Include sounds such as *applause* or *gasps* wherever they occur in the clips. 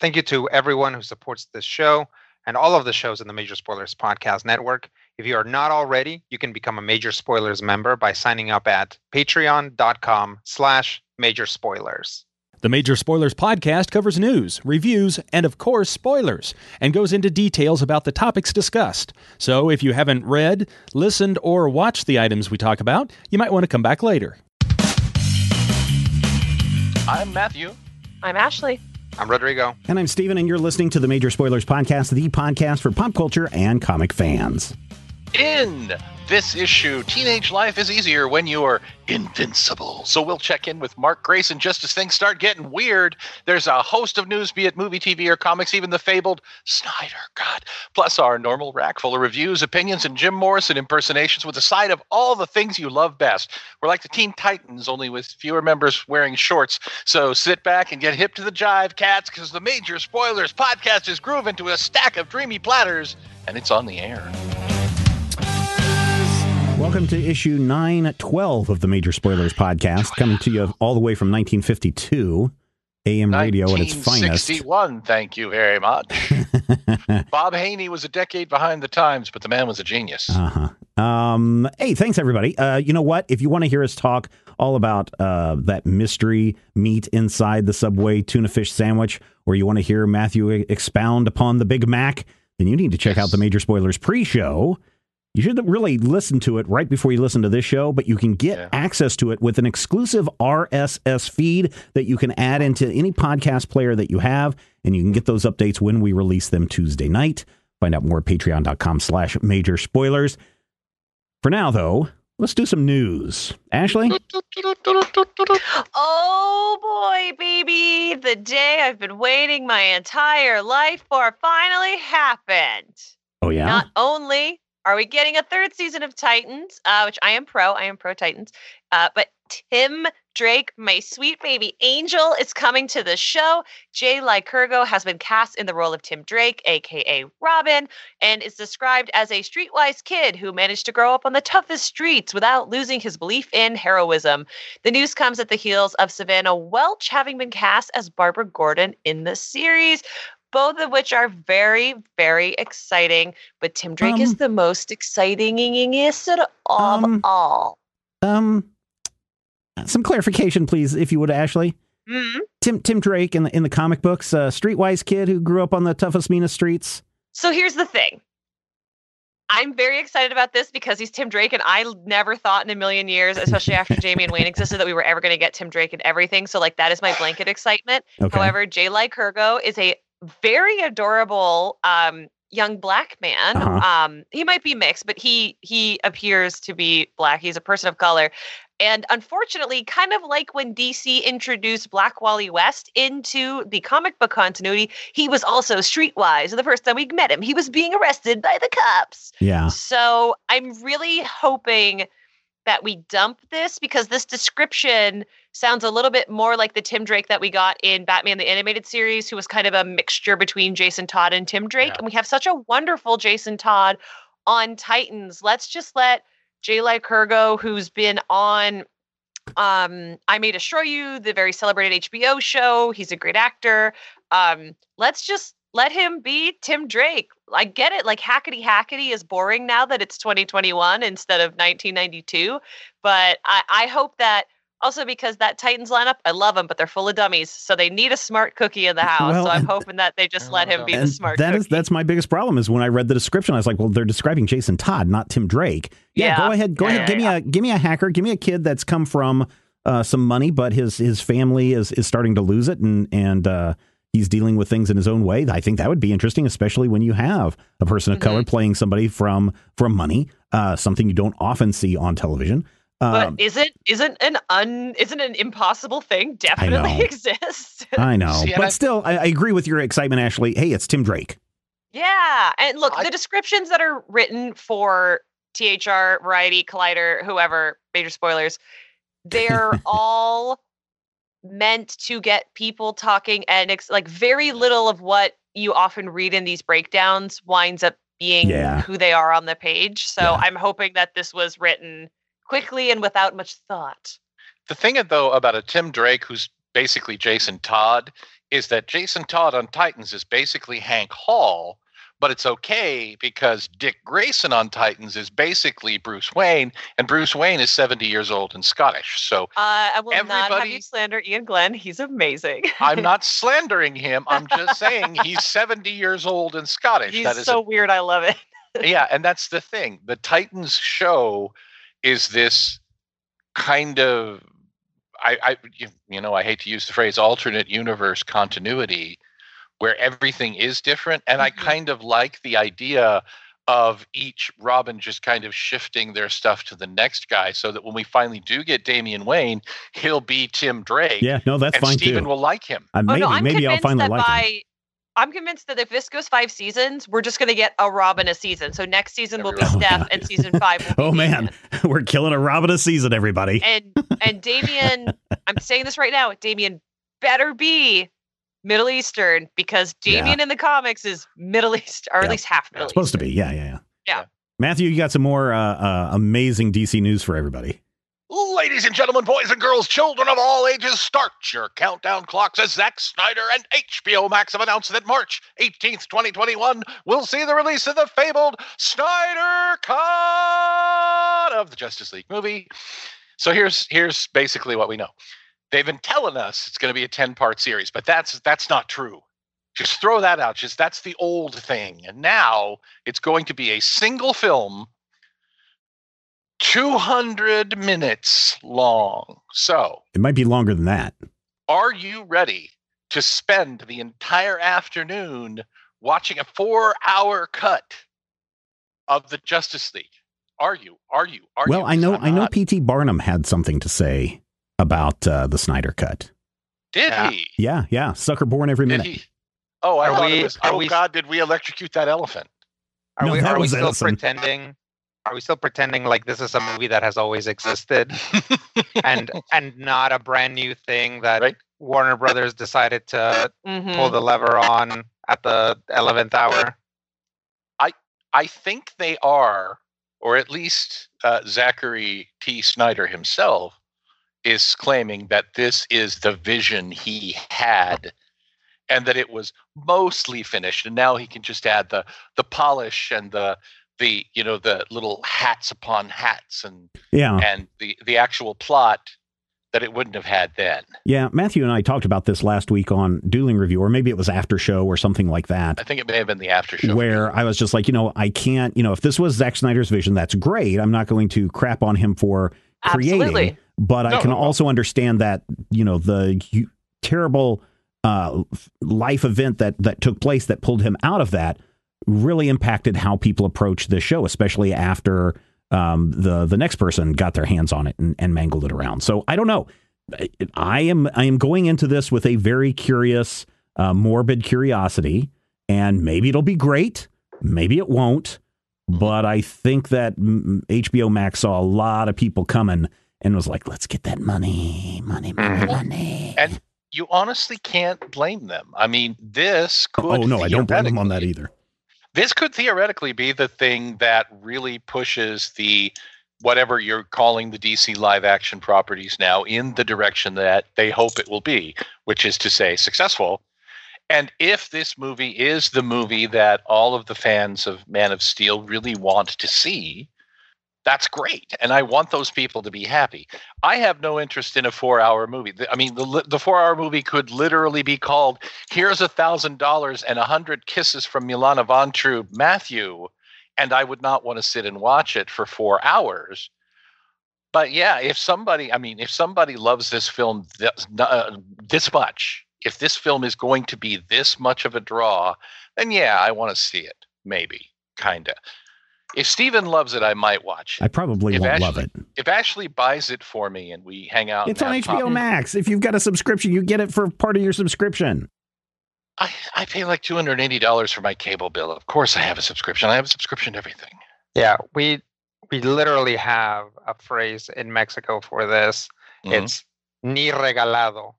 Thank you to everyone who supports this show and all of the shows in the Major Spoilers Podcast Network. If you are not already, you can become a Major Spoilers member by signing up at patreon.com slash major spoilers. The Major Spoilers podcast covers news, reviews, and of course, spoilers, and goes into details about the topics discussed. So if you haven't read, listened, or watched the items we talk about, you might want to come back later. I'm Matthew. I'm Ashley. I'm Rodrigo. And I'm Steven, and you're listening to the Major Spoilers Podcast, the podcast for pop culture and comic fans. In this issue, teenage life is easier when you're invincible. So we'll check in with Mark Grayson just as things start getting weird. There's a host of news, be it movie, TV, or comics, even the fabled Snyder Cut. Plus our normal rack full of reviews, opinions, and Jim Morrison impersonations with a side of all the things you love best. We're like the Teen Titans, only with fewer members wearing shorts. So sit back and get hip to the jive, cats, because the Major Spoilers podcast is grooving to a stack of dreamy platters, and it's on the air. Welcome to issue 912 of the Major Spoilers Podcast, coming to you all the way from 1952. AM radio at its finest. 1961, thank you very much. *laughs* Bob Haney was a decade behind the times, but the man was a genius. Uh-huh. Um, hey, thanks everybody. Uh, you know what? If you want to hear us talk all about uh, that mystery meat inside the Subway tuna fish sandwich, or you want to hear Matthew expound upon the Big Mac, then you need to check out the Major Spoilers pre-show. You should really listen to it right before you listen to this show, but you can get Yeah. access to it with an exclusive RSS feed that you can add into any podcast player that you have, and you can get those updates when we release them Tuesday night. Find out more at patreon.com slash major spoilers. For now, though, let's do some news. Ashley? Oh boy, baby. The day I've been waiting my entire life for finally happened. Oh, yeah? Not only are we getting a third season of Titans, uh, which I am pro, I am pro Titans, uh, but Tim Drake, my sweet baby angel, is coming to the show. Jay Lycurgo has been cast in the role of Tim Drake, aka Robin, and is described as a streetwise kid who managed to grow up on the toughest streets without losing his belief in heroism. The news comes at the heels of Savannah Welch having been cast as Barbara Gordon in the series. Both of which are very, very exciting. But Tim Drake Um, is the most excitingest of um, all. Um, some clarification, please, if you would, Ashley. Mhm. Tim Tim Drake in the in the comic books, uh, streetwise kid who grew up on the toughest, meanest streets. So here's the thing. I'm very excited about this because he's Tim Drake, and I never thought in a million years, especially after *laughs* Damian Wayne existed, that we were ever going to get Tim Drake and everything. So, like, that is my blanket excitement. Okay. However, Jay Lycurgo is a very adorable um, young black man. Uh-huh. Um, he might be mixed, but he he appears to be black. He's a person of color. And unfortunately, kind of like when DC introduced Black Wally West into the comic book continuity, he was also streetwise. The first time we met him, he was being arrested by the cops. Yeah. So I'm really hoping that we dump this because this description sounds a little bit more like the Tim Drake that we got in Batman the Animated Series, who was kind of a mixture between Jason Todd and Tim Drake. Yeah. And we have such a wonderful Jason Todd on Titans. Let's just let Jay Lycurgo, who's been on um I May Destroy You, the very celebrated HBO show. He's a great actor. Um, let's just let him be Tim Drake. I get it. Like hackety hackety is boring now that it's 2021 instead of 1992. But I, I hope that Also, because that Titans lineup, I love them, but they're full of dummies. So they need a smart cookie in the *laughs* house. Well, so I'm hoping that they just let him be the and smart that cookie. is that's my biggest problem is when I read the description, I was like, well, they're describing Jason Todd, not Tim Drake. Yeah, Yeah. go ahead, go Yeah, ahead, yeah, give me a give me a hacker, give me a kid that's come from uh, some money, but his his family is is starting to lose it, and and uh, he's dealing with things in his own way. I think that would be interesting, especially when you have a person of Mm-hmm. color playing somebody from from money, uh, something you don't often see on television. but Um, isn't isn't an un isn't an impossible thing definitely know. *laughs* exists. I know, See, *laughs* but still, I, I agree with your excitement, Ashley. Hey, it's Tim Drake. Yeah. And look, I- the descriptions that are written for THR, Variety, Collider, whoever, major spoilers, they're *laughs* all meant to get people talking and ex- like very little of what you often read in these breakdowns winds up being Yeah. who they are on the page. So Yeah. I'm hoping that this was written quickly and without much thought. The thing, uh, though, about a Tim Drake who's basically Jason Todd is that Jason Todd on Titans is basically Hank Hall, but it's okay because Dick Grayson on Titans is basically Bruce Wayne, and Bruce Wayne is 70 years old and Scottish. So Uh, I will not have Everybody- you slander Iain Glen. He's amazing. *laughs* I'm not *laughs* slandering him. I'm just saying he's 70 years old and Scottish. He's that is so a weird. I love it. *laughs* yeah, and that's the thing. The Titans show is this kind of I, I you know I hate to use the phrase alternate universe continuity where everything is different and I Mhm. kind of like the idea of each Robin just kind of shifting their stuff to the next guy so that when we finally do get Damian Wayne he'll be Tim Drake Yeah, no, that's and fine Steven too. will like him. Uh, Oh no, I'm maybe I'll convinced finally that like him. I'm convinced that if this goes five seasons, we're just going to get a Robin a season. So next season will be Every Steph, Robin. *laughs* and season five will be Oh man, Damian. *laughs* we're killing a Robin a season, everybody. And and Damian, I'm saying this right now. Damian better be Middle Eastern because Yeah. Damian in the comics is Middle East, or Yeah. at least half Middle It's supposed to be, yeah, yeah, yeah. Yeah. Matthew, you got some more uh, uh, amazing DC news for everybody. Ladies and gentlemen, boys and girls, children of all ages, start your countdown clocks as Zack Snyder and HBO Max have announced that March 18th, 2021 will see the release of the fabled Snyder Cut of the Justice League movie. So here's here's basically what we know. They've been telling us it's going to be a 10-part series, but that's that's not true. Just throw that out. Just that's the old thing. And now it's going to be a single film 200 minutes long. So, It might be longer than that. are you ready to spend the entire afternoon watching a four hour cut of the Justice League? Are you? Are you? Are you? well, I know I'm know. PT Barnum had something to say about uh, the Snyder cut. Did Yeah. he? Yeah, yeah, sucker born every minute. he? Oh, I Are thought we- it was. are Oh we- God! Did we electrocute that elephant? Are No, we that are we still Edison. pretending? Are we still pretending like this is a movie that has always existed *laughs* and and not a brand new thing that Right. Warner Brothers decided to Mhm. pull the lever on at the eleventh hour? I I think they are, or at least uh, Zachary T. Snyder himself is claiming that this is the vision he had and that it was mostly finished and now he can just add the the polish and the the you know the little hats upon hats and Yeah, and the the actual plot that it wouldn't have had then yeah. Matthew and I talked about this last week on Dueling Review, or maybe it was after show or something like that. i think it may have been the after show where I was just like, you know, I can't, you know, if this was Zack Snyder's vision, that's great. I'm not going to crap on him for creating, Absolutely. but I can no, no. also understand that, you know, the hu- terrible uh, life event that that took place that pulled him out of that really impacted how people approach this show, especially after um, the the next person got their hands on it and, and mangled it around. So I don't know. I am I am going into this with a very curious, uh, morbid curiosity, and maybe it'll be great, maybe it won't. But I think that HBO Max saw a lot of people coming and was like, "Let's get that money, money, money, Mhm. money." And you honestly can't blame them i mean this could oh no, I don't blame them on that either. this could theoretically be the thing that really pushes the whatever you're calling the DC live action properties now in the direction that they hope it will be, which is to say successful. And if this movie is the movie that all of the fans of Man of Steel really want to see, that's great. And i want those people to be happy. I have no interest in a four hour movie i mean the, the four hour movie could literally be called here's a thousand dollars and a hundred kisses from milana vayntrub matthew. And i would not want to sit and watch it for four hours. But yeah if somebody i mean if somebody loves this film this, uh, this much if this film is going to be this much of a draw then yeah i want to see it maybe kind of if Steven loves it, I might watch it. I probably if won't Ashley, love it. If Ashley buys it for me and we hang out, It's on HBO Max. If you've got a subscription, you get it for part of your subscription. I, I pay like two hundred eighty dollars for my cable bill. Of course, I have a subscription. I have a subscription to everything. Yeah, we we literally have a phrase in Mexico for this. Mhm. It's ni regalado,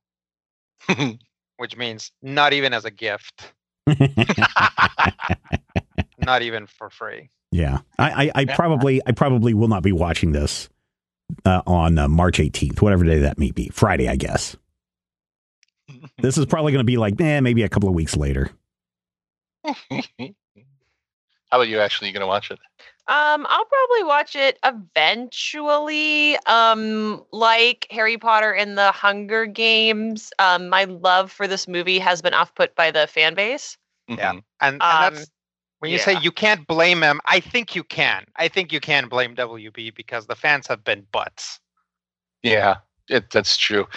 *laughs* which means not even as a gift, *laughs* not even for free. Yeah, I, I, I probably, I probably will not be watching this uh, on uh, March 18th, whatever day that may be, Friday, I guess. *laughs* This is probably going to be like, eh, maybe a couple of weeks later. *laughs* How about you? Actually, you gonna watch it? Um, I'll probably watch it eventually. Um, like Harry Potter and the Hunger Games. Um, my love for this movie has been off put by the fan base. Yeah. Mhm. And, and Um, that's when you say you can't blame him. I think you can. I think you can blame WB because the fans have been butts. Yeah, it, that's true.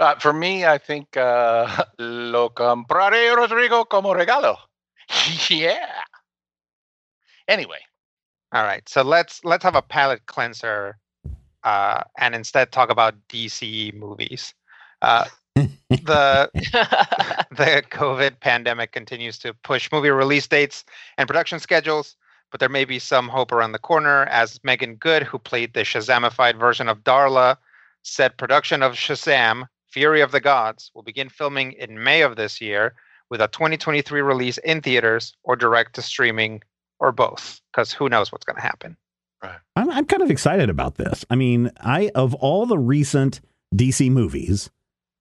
Uh, for me, I think uh, *laughs* lo compraré Rodrigo como regalo. *laughs* yeah. Anyway, All right, so let's let's have a palate cleanser, uh, and instead talk about DC movies. Uh, the *laughs* *laughs* the COVID pandemic continues to push movie release dates and production schedules, but there may be some hope around the corner as Meagan Good, who played the Shazamified version of Darla, said production of Shazam: Fury of the Gods will begin filming in May of this year, with a 2023 release in theaters or direct to streaming or both, because who knows what's going to happen. I'm, I'm kind of excited about this. I mean, I of all the recent DC movies,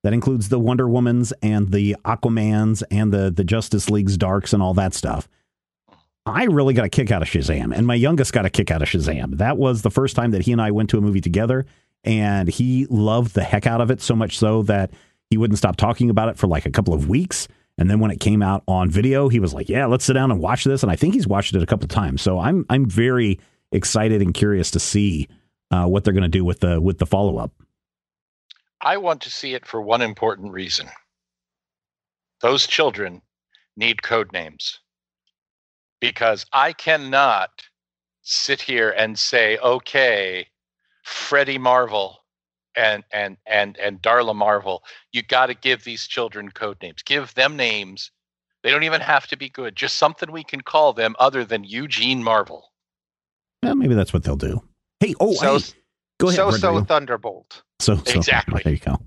that includes the Wonder Womans and the Aquamans and the the Justice League's Darks and all that stuff. I really got a kick out of Shazam, and my youngest got a kick out of Shazam. That was the first time that he and I went to a movie together, and he loved the heck out of it so much so that he wouldn't stop talking about it for like a couple of weeks. And then when it came out on video, he was like, "Yeah, let's sit down and watch this." And I think he's watched it a couple times. So I'm I'm very excited and curious to see uh, what they're going to do with the with the follow up. I want to see it for one important reason. Those children need code names because I cannot sit here and say, okay, Freddie Marvel and and and and Darla Marvel, you got to give these children code names. Give them names. They don't even have to be good. Just something we can call them other than Eugene Marvel. Well, maybe that's what they'll do. Hey, oh, So- hey, go ahead. so so Thunderbolt. So, so Exactly. There you go.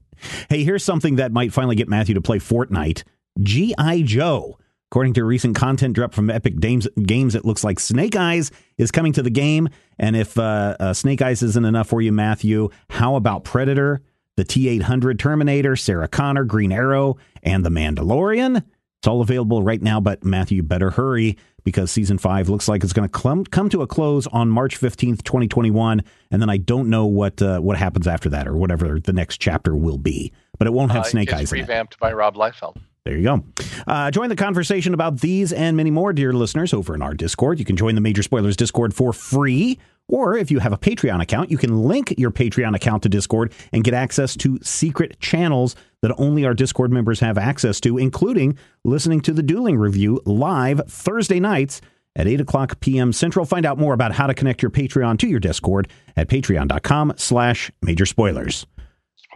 Hey, here's something that might finally get Matthew to play Fortnite. G.I. Joe. According to recent content drop from Epic Games, Games, it looks like Snake Eyes is coming to the game. And if uh, uh, Snake Eyes isn't enough for you, Matthew, how about Predator, the T 800 Terminator, Sarah Connor, Green Arrow, and The Mandalorian? It's all available right now, but Matthew, better hurry because season five looks like it's going to come come to a close on March fifteenth, twenty twenty one, and then I don't know what uh, what happens after that or whatever the next chapter will be. But it won't have Uh, Snake it's Eyes in it. revamped by Rob Liefeld. There you go. Uh, join the conversation about these and many more, dear listeners, over in our Discord. You can join the Major Spoilers Discord for free. Or if you have a Patreon account, you can link your Patreon account to Discord and get access to secret channels that only our Discord members have access to, including listening to the Dueling Review live Thursday nights at 8 o'clock p.m. Central. Find out more about how to connect your Patreon to your Discord at patreon.com slash major spoilers.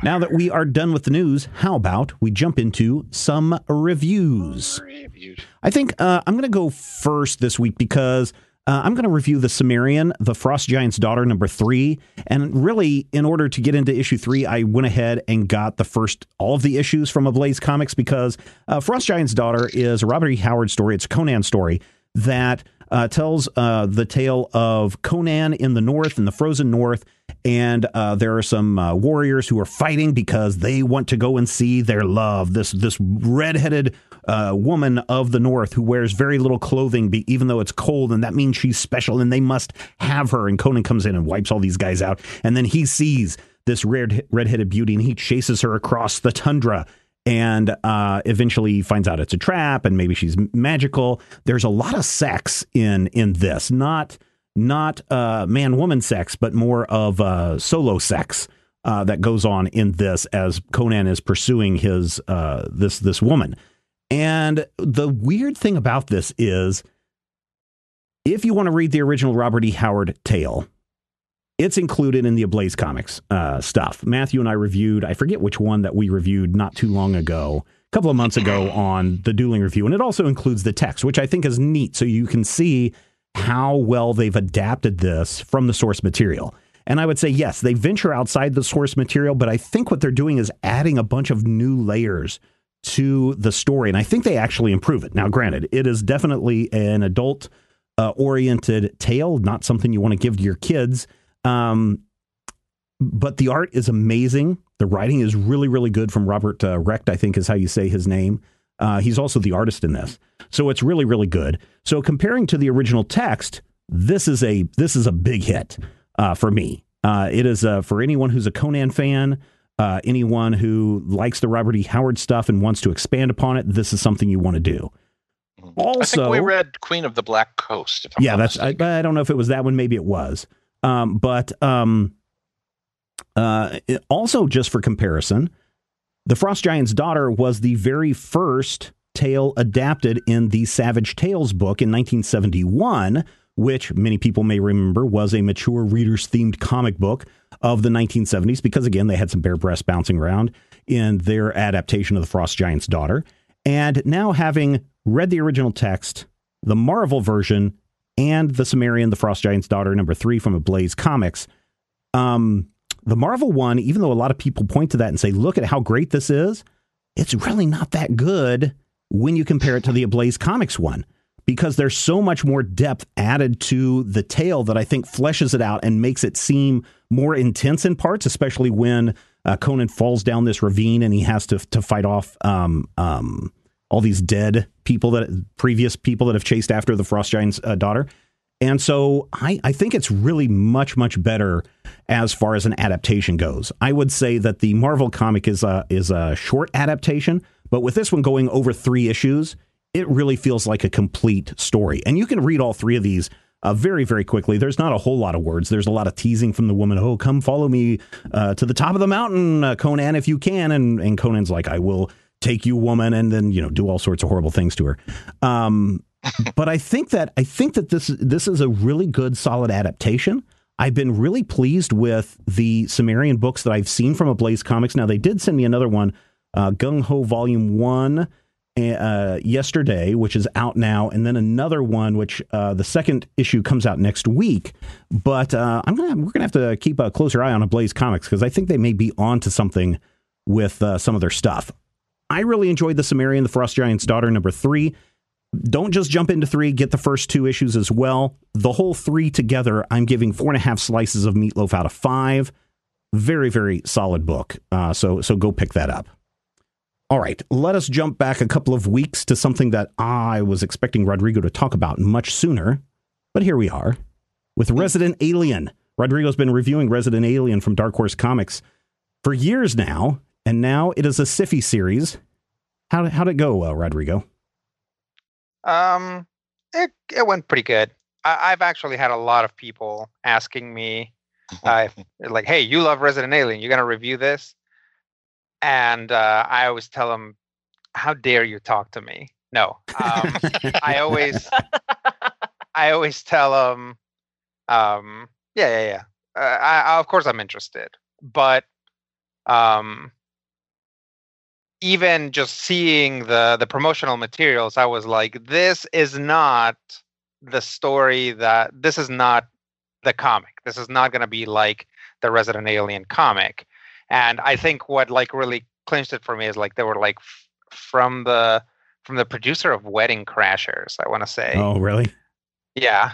Now that we are done with the news, how about we jump into some reviews? Reviews. I think uh, I'm going to go first this week because uh, I'm going to review the Cimmerian, the Frost Giant's daughter, number three. And really, in order to get into issue three, I went ahead and got the first, all of the issues from Ablaze Comics because uh, Frost Giant's daughter is a Robert E. Howard story. It's a Conan story that uh, tells uh, the tale of Conan in the north, in the frozen north, and uh, there are some uh, warriors who are fighting because they want to go and see their love. This this redheaded uh, woman of the north who wears very little clothing, even though it's cold, and that means she's special, and they must have her. And Conan comes in and wipes all these guys out, and then he sees this red redheaded beauty, and he chases her across the tundra and uh, eventually finds out it's a trap and maybe she's magical. There's a lot of sex in in this, not not uh, man woman sex, but more of uh, solo sex uh, that goes on in this as Conan is pursuing his uh, this this woman. And the weird thing about this is, if you want to read the original Robert E. Howard tale, it's included in the Ablaze Comics uh, stuff. Matthew and I reviewed, I forget which one that we reviewed not too long ago, a couple of months ago on the Dueling Review. And it also includes the text, which I think is neat. So you can see how well they've adapted this from the source material. And I would say, yes, they venture outside the source material, but I think what they're doing is adding a bunch of new layers to the story. And I think they actually improve it. Now, granted, it is definitely an adult uh, oriented tale, not something you want to give to your kids. Um, but the art is amazing. The writing is really, really good from Robert uh, Recht, I think is how you say his name. Uh, he's also the artist in this, so it's really, really good. So comparing to the original text, this is a this is a big hit uh, for me. Uh, it is uh, for anyone who's a Conan fan, uh, anyone who likes the Robert E. Howard stuff and wants to expand upon it. This is something you want to do. Also, I think we read Queen of the Black Coast. yeah, that's I, I, don't know if it was that one. Maybe it was. Um, but um, uh, also, just for comparison, The Frost Giant's Daughter was the very first tale adapted in the Savage Tales book in 1971, which many people may remember was a mature readers themed comic book of the 1970s, because again, they had some bare breasts bouncing around in their adaptation of The Frost Giant's Daughter. And now, having read the original text, the Marvel version and The Cimmerian, The Frost Giant's Daughter, number three from Ablaze Comics. Um, the Marvel one, even though a lot of people point to that and say, look at how great this is, it's really not that good when you compare it to the Ablaze Comics one because there's so much more depth added to the tale that I think fleshes it out and makes it seem more intense in parts, especially when uh, Conan falls down this ravine and he has to to fight off um, um, all these dead people that previous people that have chased after the frost giant's uh, daughter. And so I, I think it's really much, much better as far as an adaptation goes. I would say that the Marvel comic is a, is a short adaptation, but with this one going over three issues, it really feels like a complete story. And you can read all three of these uh, very, very quickly. There's not a whole lot of words. There's a lot of teasing from the woman. Oh, come follow me uh, to the top of the mountain, uh, Conan, if you can. And, and Conan's like, I will take you woman and then you know do all sorts of horrible things to her. Um, *laughs* but i think that i think that this this is a really good solid adaptation. I've been really pleased with the cimmerian books that i've seen from ablaze comics. Now they did send me another one uh, gung ho volume 1 uh, yesterday which is out now and then another one which uh, the second issue comes out next week. But uh, i'm gonna we're gonna have to keep a closer eye on ablaze comics because i think they may be on to something with uh, some of their stuff I really enjoyed The Cimmerian, The Frost Giant's Daughter, number three. Don't just jump into three, get the first two issues as well. The whole three together, I'm giving four and a half slices of meatloaf out of five. Very, very solid book. Uh, so, so go pick that up. All right, let us jump back a couple of weeks to something that I was expecting Rodrigo to talk about much sooner. But here we are with Resident Alien. Rodrigo's been reviewing Resident Alien from Dark Horse Comics for years now, and now it is a Siffy series. How how'd it go, uh, Rodrigo? Um, it it went pretty good. I, have actually had a lot of people asking me, uh, *laughs* like, "Hey, you love Resident Alien? You're gonna review this?" And uh, I always tell them, "How dare you talk to me?" No, um, *laughs* I always, I always tell them, um, "Yeah, yeah, yeah. Uh, I, of course, I'm interested, but um, even just seeing the the promotional materials i was like this is not the story that this is not the comic this is not going to be like the resident alien comic and i think what like really clinched it for me is like they were like f- from the from the producer of wedding crashers i want to say oh really Yeah.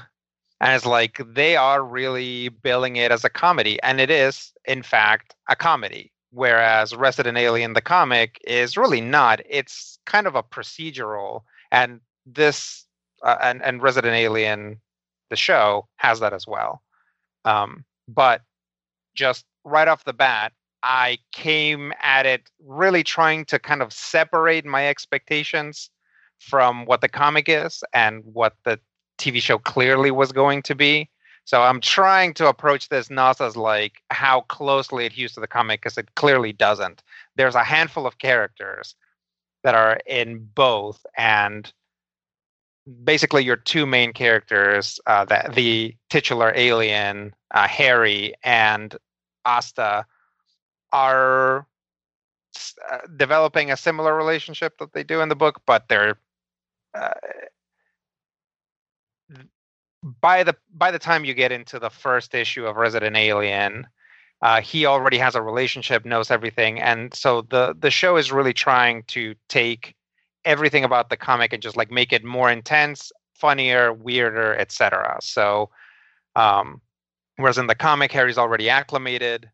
And it's like they are really billing it as a comedy. And it is, in fact, a comedy. Whereas Resident Alien, the comic, is really not. It's kind of a procedural. And this, uh, and, and Resident Alien, the show, has that as well. Um, but just right off the bat, I came at it really trying to kind of separate my expectations from what the comic is and what the TV show clearly was going to be. So I'm trying to approach this not as like how closely it adheres to the comic because it clearly doesn't. There's a handful of characters that are in both, and basically your two main characters, uh, the, the titular alien uh, Harry and Asta, are uh, developing a similar relationship that they do in the book, but they're uh, by the by the time you get into the first issue of Resident Alien, uh, he already has a relationship, knows everything, and so the the show is really trying to take everything about the comic and just like make it more intense, funnier, weirder, etc. So, um, whereas in the comic, Harry's already acclimated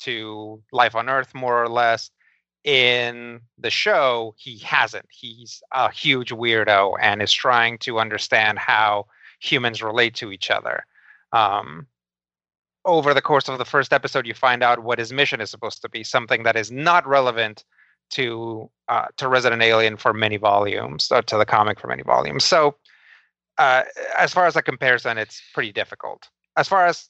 to life on Earth, more or less. In the show, he hasn't. He's a huge weirdo and is trying to understand how humans relate to each other. Um, over the course of the first episode, you find out what his mission is supposed to be something that is not relevant to uh, to Resident Alien for many volumes, or to the comic for many volumes. So, uh, as far as a comparison, it's pretty difficult. As far as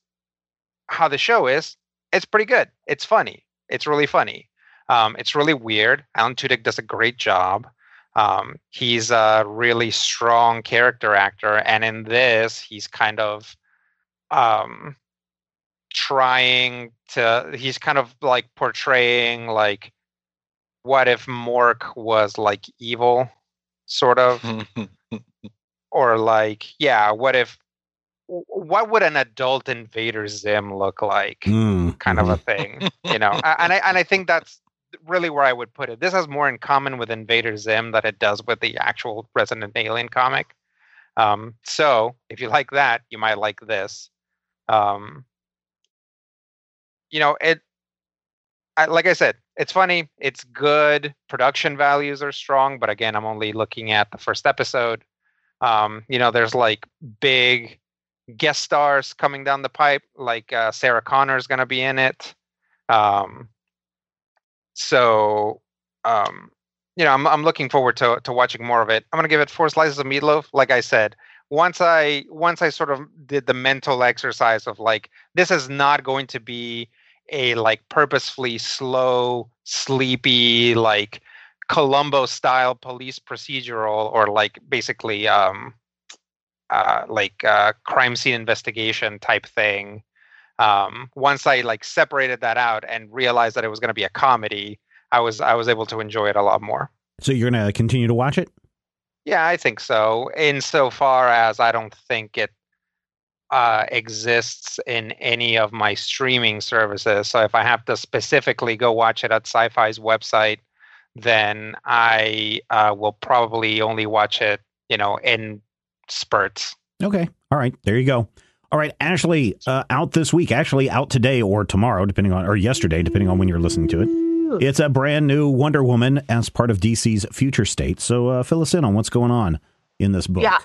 how the show is, it's pretty good. It's funny. It's really funny. Um, it's really weird. Alan Tudyk does a great job. Um, he's a really strong character actor, and in this, he's kind of um, trying to. He's kind of like portraying like, what if Mork was like evil, sort of, *laughs* or like, yeah, what if what would an adult Invader Zim look like? Mm. Kind of a thing, you know. *laughs* and I and I think that's really where I would put it. This has more in common with Invader Zim than it does with the actual Resident Alien comic. Um, so if you like that, you might like this. Um, you know, it. I, like I said, it's funny. It's good. Production values are strong, but again, I'm only looking at the first episode. Um, you know, there's like big guest stars coming down the pipe, like uh, Sarah Connor is going to be in it. Um, so, um, you know, I'm I'm looking forward to to watching more of it. I'm to give it four slices of meatloaf. Like I said, once I once I sort of did the mental exercise of like this is not going to be a like purposefully slow, sleepy like Columbo style police procedural or like basically um uh, like uh, crime scene investigation type thing. Um, once I like separated that out and realized that it was going to be a comedy, I was I was able to enjoy it a lot more. So you're going to continue to watch it? Yeah, I think so. Insofar as I don't think it uh, exists in any of my streaming services. So if I have to specifically go watch it at Syfy's website, then I uh, will probably only watch it, you know, in spurts. Okay. All right. There you go. All right, Ashley, uh, out this week, actually out today or tomorrow, depending on, or yesterday, depending on when you're listening to it. It's a brand new Wonder Woman as part of DC's Future State. So uh, fill us in on what's going on in this book. Yeah.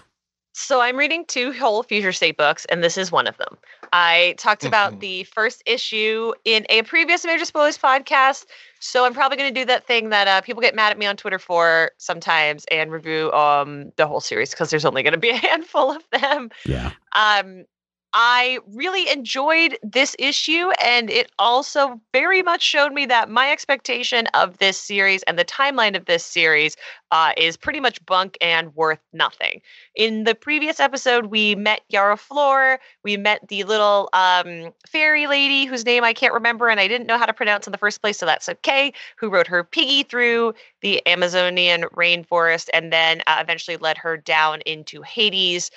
So I'm reading two whole Future State books, and this is one of them. I talked about Mm-hmm. the first issue in a previous Major Spoilers podcast. So I'm probably going to do that thing that uh, people get mad at me on Twitter for sometimes and review um, the whole series because there's only going to be *laughs* a handful of them. Yeah. Um, I really enjoyed this issue, and it also very much showed me that my expectation of this series and the timeline of this series uh, is pretty much bunk and worth nothing. In the previous episode, we met Yara Flor. We met the little um, fairy lady whose name I can't remember and I didn't know how to pronounce in the first place, so that's okay. Who rode her piggy through the Amazonian rainforest and then uh, eventually led her down into Hades.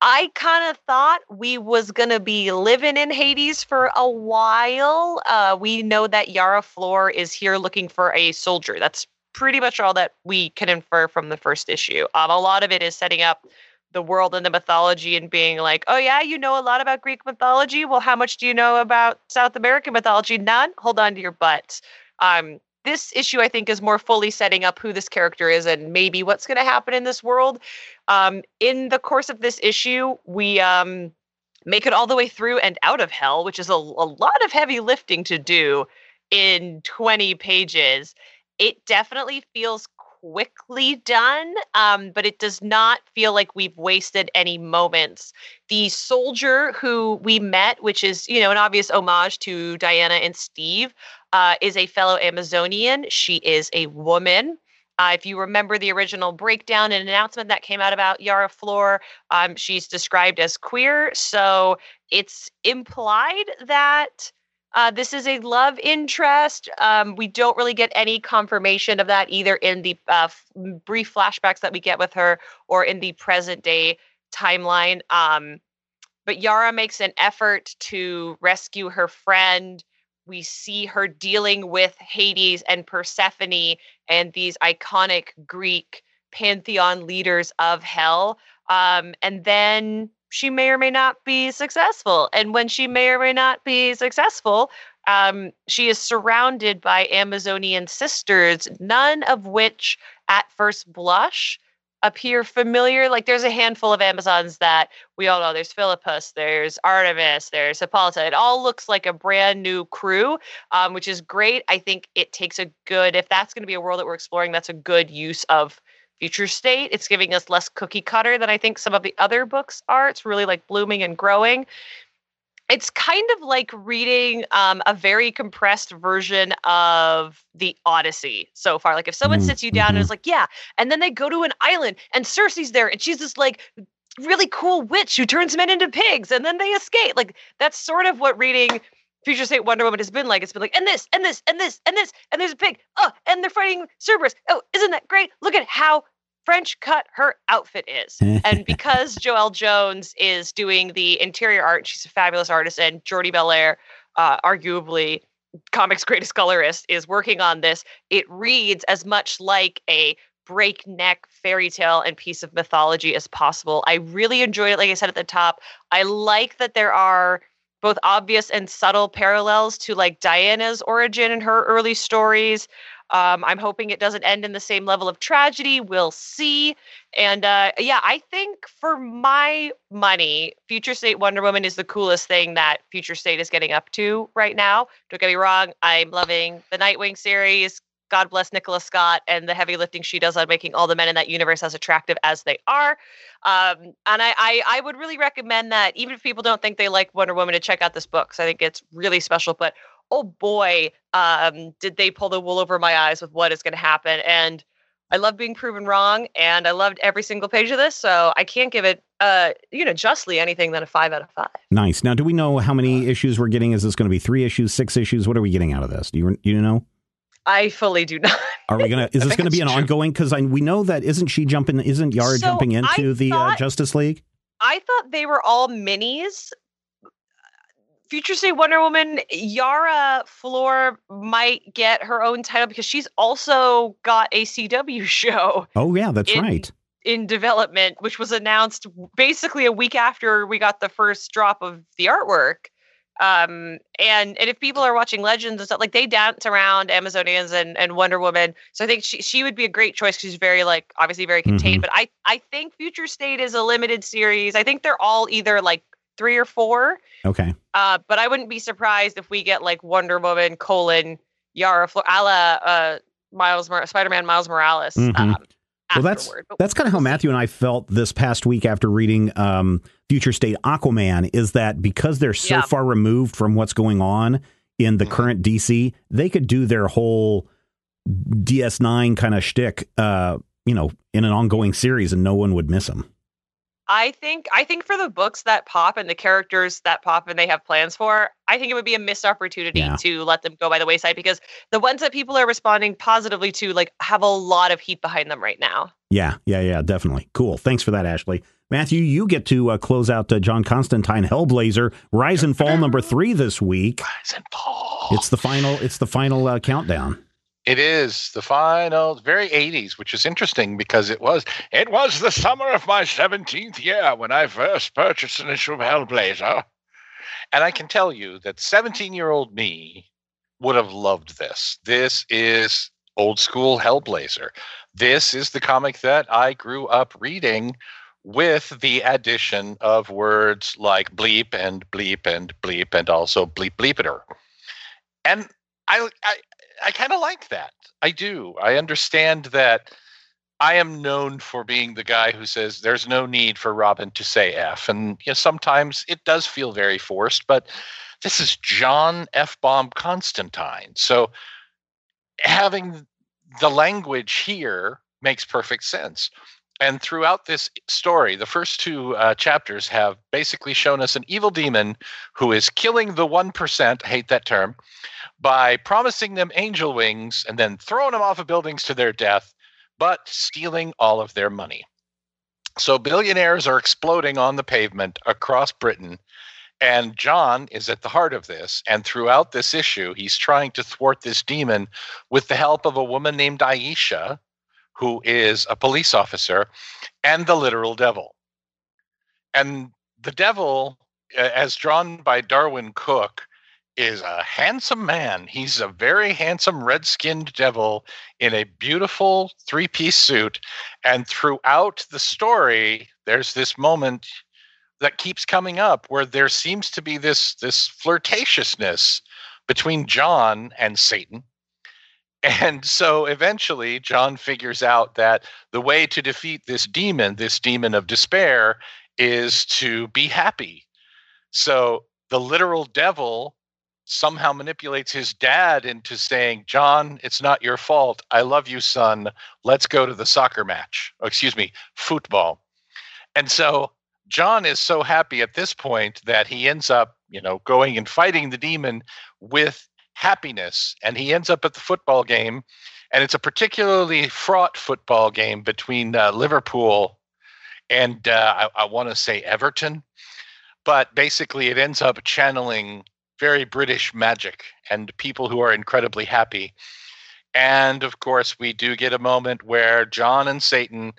I kind of thought we was gonna be living in Hades for a while. Uh, we know that Yara Flor is here looking for a soldier. That's pretty much all that we can infer from the first issue. Um, a lot of it is setting up the world and the mythology and being like, oh, yeah, you know a lot about Greek mythology. Well, how much do you know about South American mythology? None? Hold on to your butt. Um, this issue, I think, is more fully setting up who this character is and maybe what's going to happen in this world. Um, in the course of this issue, we um, make it all the way through and out of hell, which is a, a lot of heavy lifting to do in 20 pages. It definitely feels quickly done, um, but it does not feel like we've wasted any moments. The soldier who we met, which is, you know, an obvious homage to Diana and Steve, uh, is a fellow Amazonian. She is a woman. Uh, if you remember the original breakdown and announcement that came out about Yara Flor, um, she's described as queer. So it's implied that uh, this is a love interest. Um, we don't really get any confirmation of that either in the uh, f- brief flashbacks that we get with her or in the present day timeline. Um, but Yara makes an effort to rescue her friend. We see her dealing with Hades and Persephone and these iconic Greek pantheon leaders of hell. Um, and then she may or may not be successful. And when she may or may not be successful, um, she is surrounded by Amazonian sisters, none of which at first blush appear familiar. Like there's a handful of Amazons that we all know. There's Philippus, there's Artemis, there's Hippolyta. It all looks like a brand new crew, um, which is great. I think it takes a good, if that's going to be a world that we're exploring, that's a good use of future state. It's giving us less cookie cutter than I think some of the other books are. It's really like blooming and growing. It's kind of like reading um, a very compressed version of the Odyssey so far. Like if someone Mm, sits you down and mhm. is like, "Yeah," and then they go to an island and Circe's there, and she's this like really cool witch who turns men into pigs, and then they escape. Like that's sort of what reading Future State Wonder Woman has been like. It's been like, and this, and this, and this, and this, and there's a pig. Oh, and they're fighting Cerberus. Oh, isn't that great? Look at how French cut her outfit is. and *laughs* because Joelle Jones is doing the interior art, she's a fabulous artist, and Jordie Bellaire, uh, arguably comics greatest colorist, is working on this. It reads as much like a breakneck fairy tale and piece of mythology as possible. I really enjoyed it, like I said at the top. I like that there are both obvious and subtle parallels to like Diana's origin and her early stories. Um, I'm hoping it doesn't end in the same level of tragedy. We'll see. And uh, yeah, I think for my money, Future State Wonder Woman is the coolest thing that Future State is getting up to right now. Don't get me wrong, I'm loving the Nightwing series. God bless Nicola Scott and the heavy lifting she does on making all the men in that universe as attractive as they are. Um, and I, I, I would really recommend that, even if people don't think they like Wonder Woman, to check out this book. 'cause I think it's really special. But oh boy, um, did they pull the wool over my eyes with what is going to happen. And I love being proven wrong, and I loved every single page of this. So I can't give it, uh, you know, justly anything than a five out of five. Nice. Now, do we know how many issues we're getting? Is this going to be three issues, six issues? What are we getting out of this? Do you you know? I fully do not. Are we gonna? Is *laughs* this going to be an true. ongoing? Because we know that isn't she jumping? Isn't Yara So, jumping I into the uh, Justice League? I thought they were all minis. Future State Wonder Woman, Yara Flor might get her own title because she's also got a CW *laughs* show Oh yeah, that's in- right. in development, which was announced basically a week after we got the first drop of the artwork. Um, and and if people are watching Legends and stuff, like they dance around Amazonians and, and Wonder Woman, so I think she she would be a great choice. 'cause She's very like obviously very contained, but I I think Future State is a limited series. I think they're all either like three or four. Okay. Uh, but I wouldn't be surprised if we get like Wonder Woman colon Yara Flor, a la uh, Miles Mor- Spider Man Miles Morales. Mhm. Um, Well, that's. But that's kind of how. Matthew and I felt this past week after reading um, Future State Aquaman. Is that because they're so Yeah. far removed from what's going on in the Mhm. current DC, they could do their whole DS9 kind of shtick, uh, you know, in an ongoing series, and no one would miss them. I think I think for the books that pop and the characters that pop and they have plans for, I think it would be a missed opportunity Yeah. to let them go by the wayside because the ones that people are responding positively to like have a lot of heat behind them right now. Yeah, yeah, yeah, definitely. Cool. Thanks for that, Ashley. Matthew, you get to uh, close out uh, John Constantine Hellblazer Rise and Fall number three this week. Rise and fall. It's the final. It's the final uh, countdown. It is the final, very 80s, which is interesting because it was it was the summer of my 17th year when I first purchased an issue of Hellblazer. And I can tell you that 17 year old me would have loved this. This is old school Hellblazer. This is the comic that I grew up reading with the addition of words like bleep and bleep and bleep and also bleep bleepiter. And I I, I kind of like that. I do. I understand that I am known for being the guy who says there's no need for Robin to say F. And you know, sometimes it does feel very forced, but this is John F. Bomb Constantine. So having the language here makes perfect sense. And throughout this story, the first two uh, chapters have basically shown us an evil demon who is killing the 1%, hate that term, by promising them angel wings and then throwing them off of buildings to their death, but stealing all of their money. So billionaires are exploding on the pavement across Britain. And John is at the heart of this. And throughout this issue, he's trying to thwart this demon with the help of a woman named Aisha, who is a police officer, and the literal devil. And the devil, as drawn by Darwyn Cooke, is a handsome man. He's a very handsome red skinned devil in a beautiful three piece suit. And throughout the story, there's this moment that keeps coming up where there seems to be this, this flirtatiousness between John and Satan. And so eventually, John figures out that the way to defeat this demon, this demon of despair, is to be happy. So the literal devil somehow manipulates his dad into saying, John, it's not your fault. I love you, son. Let's go to the soccer match. Oh, excuse me, football. And so John is so happy at this point that he ends up, you know, going and fighting the demon with happiness. And he ends up at the football game. And it's a particularly fraught football game between uh, Liverpool and uh, I, I want to say Everton. But basically, it ends up channeling very British magic and people who are incredibly happy. And of course, we do get a moment where John and Satan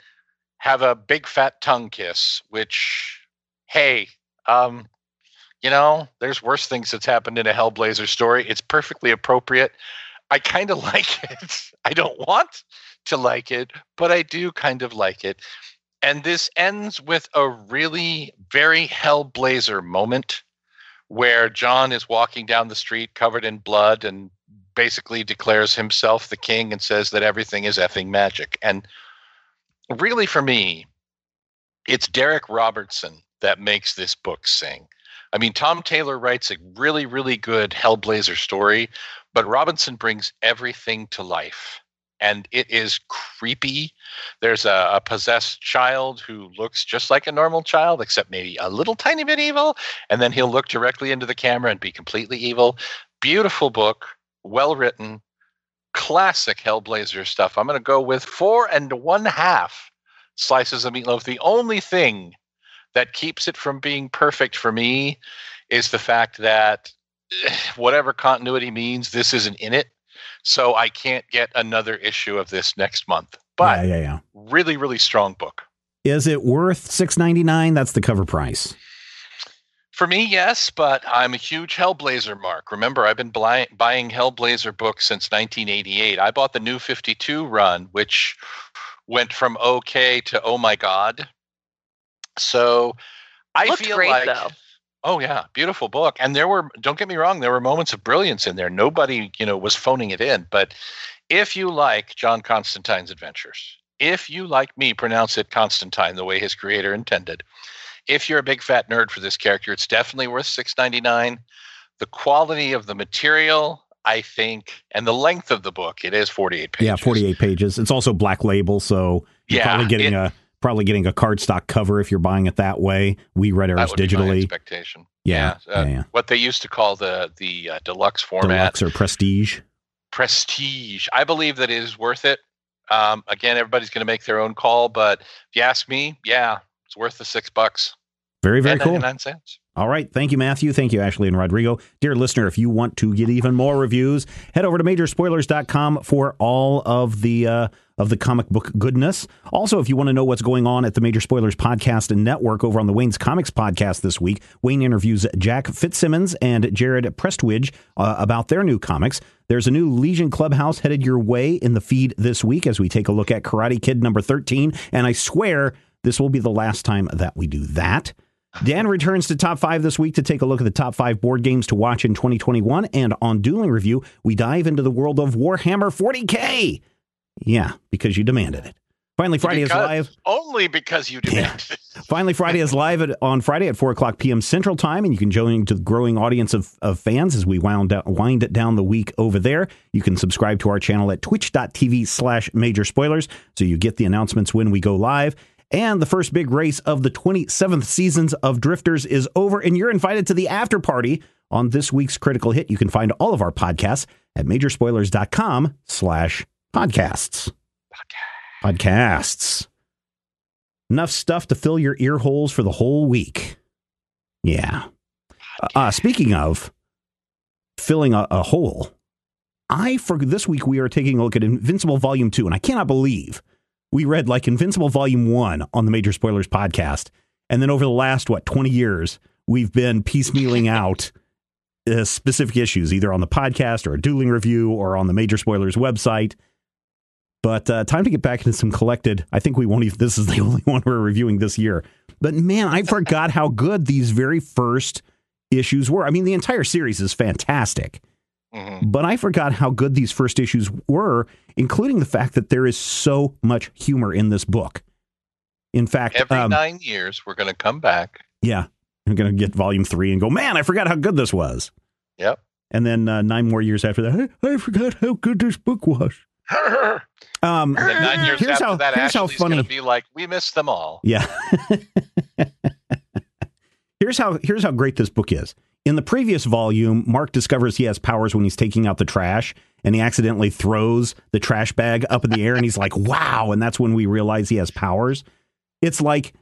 have a big fat tongue kiss, which, hey, um, you know, there's worse things that's happened in a Hellblazer story. It's perfectly appropriate. I kind of *laughs* like it. I don't want to like it, but I do kind of like it. And this ends with a really very Hellblazer moment where John is walking down the street covered in blood and basically declares himself the king and says that everything is effing magic. And really, for me, it's Darick Robertson that makes this book sing. I mean, Tom Taylor writes a really, really good Hellblazer story, but Robinson brings everything to life and it is creepy. There's a, a, possessed child who looks just like a normal child, except maybe a little tiny bit evil, and then he'll look directly into the camera and be completely evil. Beautiful book, well written, classic Hellblazer stuff. I'm going to go with four and one half slices of meatloaf. The only thing that keeps it from being perfect for me is the fact that *sighs* whatever continuity means, this isn't in it so I can't get another issue of this next month. But yeah, yeah, yeah. really, really strong book. Is it worth six ninety nine? That's the cover price. For me, yes, but I'm a huge Hellblazer mark. Remember, I've been buying Hellblazer books since 1988. I bought the New 52 run, which went from okay to oh my god. So I Looked feel great, like though. Oh yeah, beautiful book. And there were don't get me wrong, there were moments of brilliance in there. Nobody, you know, was phoning it in, but if you like John Constantine's adventures, if you like me pronounce it Constantine the way his creator intended, if you're a big fat nerd for this character, it's definitely worth 6.99. The quality of the material, I think, and the length of the book, it is 48 pages. Yeah, 48 pages. It's also black label, so you're Yeah, probably getting it- a probably getting a cardstock cover if you're buying it that way. We read ours would be my digitally, expectation. Yeah, uh, yeah, yeah. What they used to call the the uh, deluxe format. deluxe or prestige. prestige. I believe that it is worth it. Um, again, everybody's going to make their own call, but if you ask me, yeah, it's worth the six bucks. Very, very cool. cents. All right. Thank you, Matthew. Thank you, Ashley and Rodrigo. Dear listener, if you want to get even more reviews, head over to majorspoilers.com for all of the uh, of the comic book goodness. Also, if you want to know what's going on at the Major Spoilers Podcast and Network over on the Wayne's Comics Podcast this week, Wayne interviews Jack Fitzsimmons and Jared Prestwidge uh, about their new comics. There's a new Legion Clubhouse headed your way in the feed this week as we take a look at Karate Kid number 13. And I swear this will be the last time that we do that. Dan returns to top five this week to take a look at the top five board games to watch in 2021. And on Dueling Review, we dive into the world of Warhammer 40K. Yeah, because you demanded it. Finally, Friday Because- is live. Only because you demanded it. *laughs* Finally, Friday is live at, on Friday at 4 o'clock p.m. Central Time, and you can join to the growing audience of, of fans as we wound down, wind it down the week over there. You can subscribe to our channel at twitch.tv slash major spoilers so you get the announcements when we go live. And the first big race of the 27th seasons of Drifters is over, and you're invited to the after party on this week's Critical Hit. You can find all of our podcasts at majorspoilers.com slash podcasts. Podcasts. Enough stuff to fill your ear holes for the whole week. Yeah. Uh, speaking of filling a, a hole, I for this week we are taking a look at Invincible Volume Two, and I cannot believe we read like Invincible Volume One on the Major Spoilers podcast, and then over the last what twenty years we've been piecemealing *laughs* out uh, specific issues, either on the podcast or a dueling review or on the Major Spoilers website. But uh, time to get back into some collected. I think we won't even. This is the *laughs* only one we're reviewing this year. But man, I forgot how good these very first issues were. I mean, the entire series is fantastic. Mhm. But I forgot how good these first issues were, including the fact that there is so much humor in this book. In fact, Every um, nine years, we're going to come back. yeah, I'm going to get volume three and go, man, I forgot how good this was. Yep. And then uh, nine more years after that, I, I forgot how good this book was. *laughs* Um, And then nine years here's after how, that, here's Ashley's going to be like, we missed them all. Yeah. *laughs* here's how here's how great this book is. In the previous volume, Mark discovers he has powers when he's taking out the trash and he accidentally throws the trash bag up in the air and he's like, *laughs* "Wow." And that's when we realize he has powers. It's like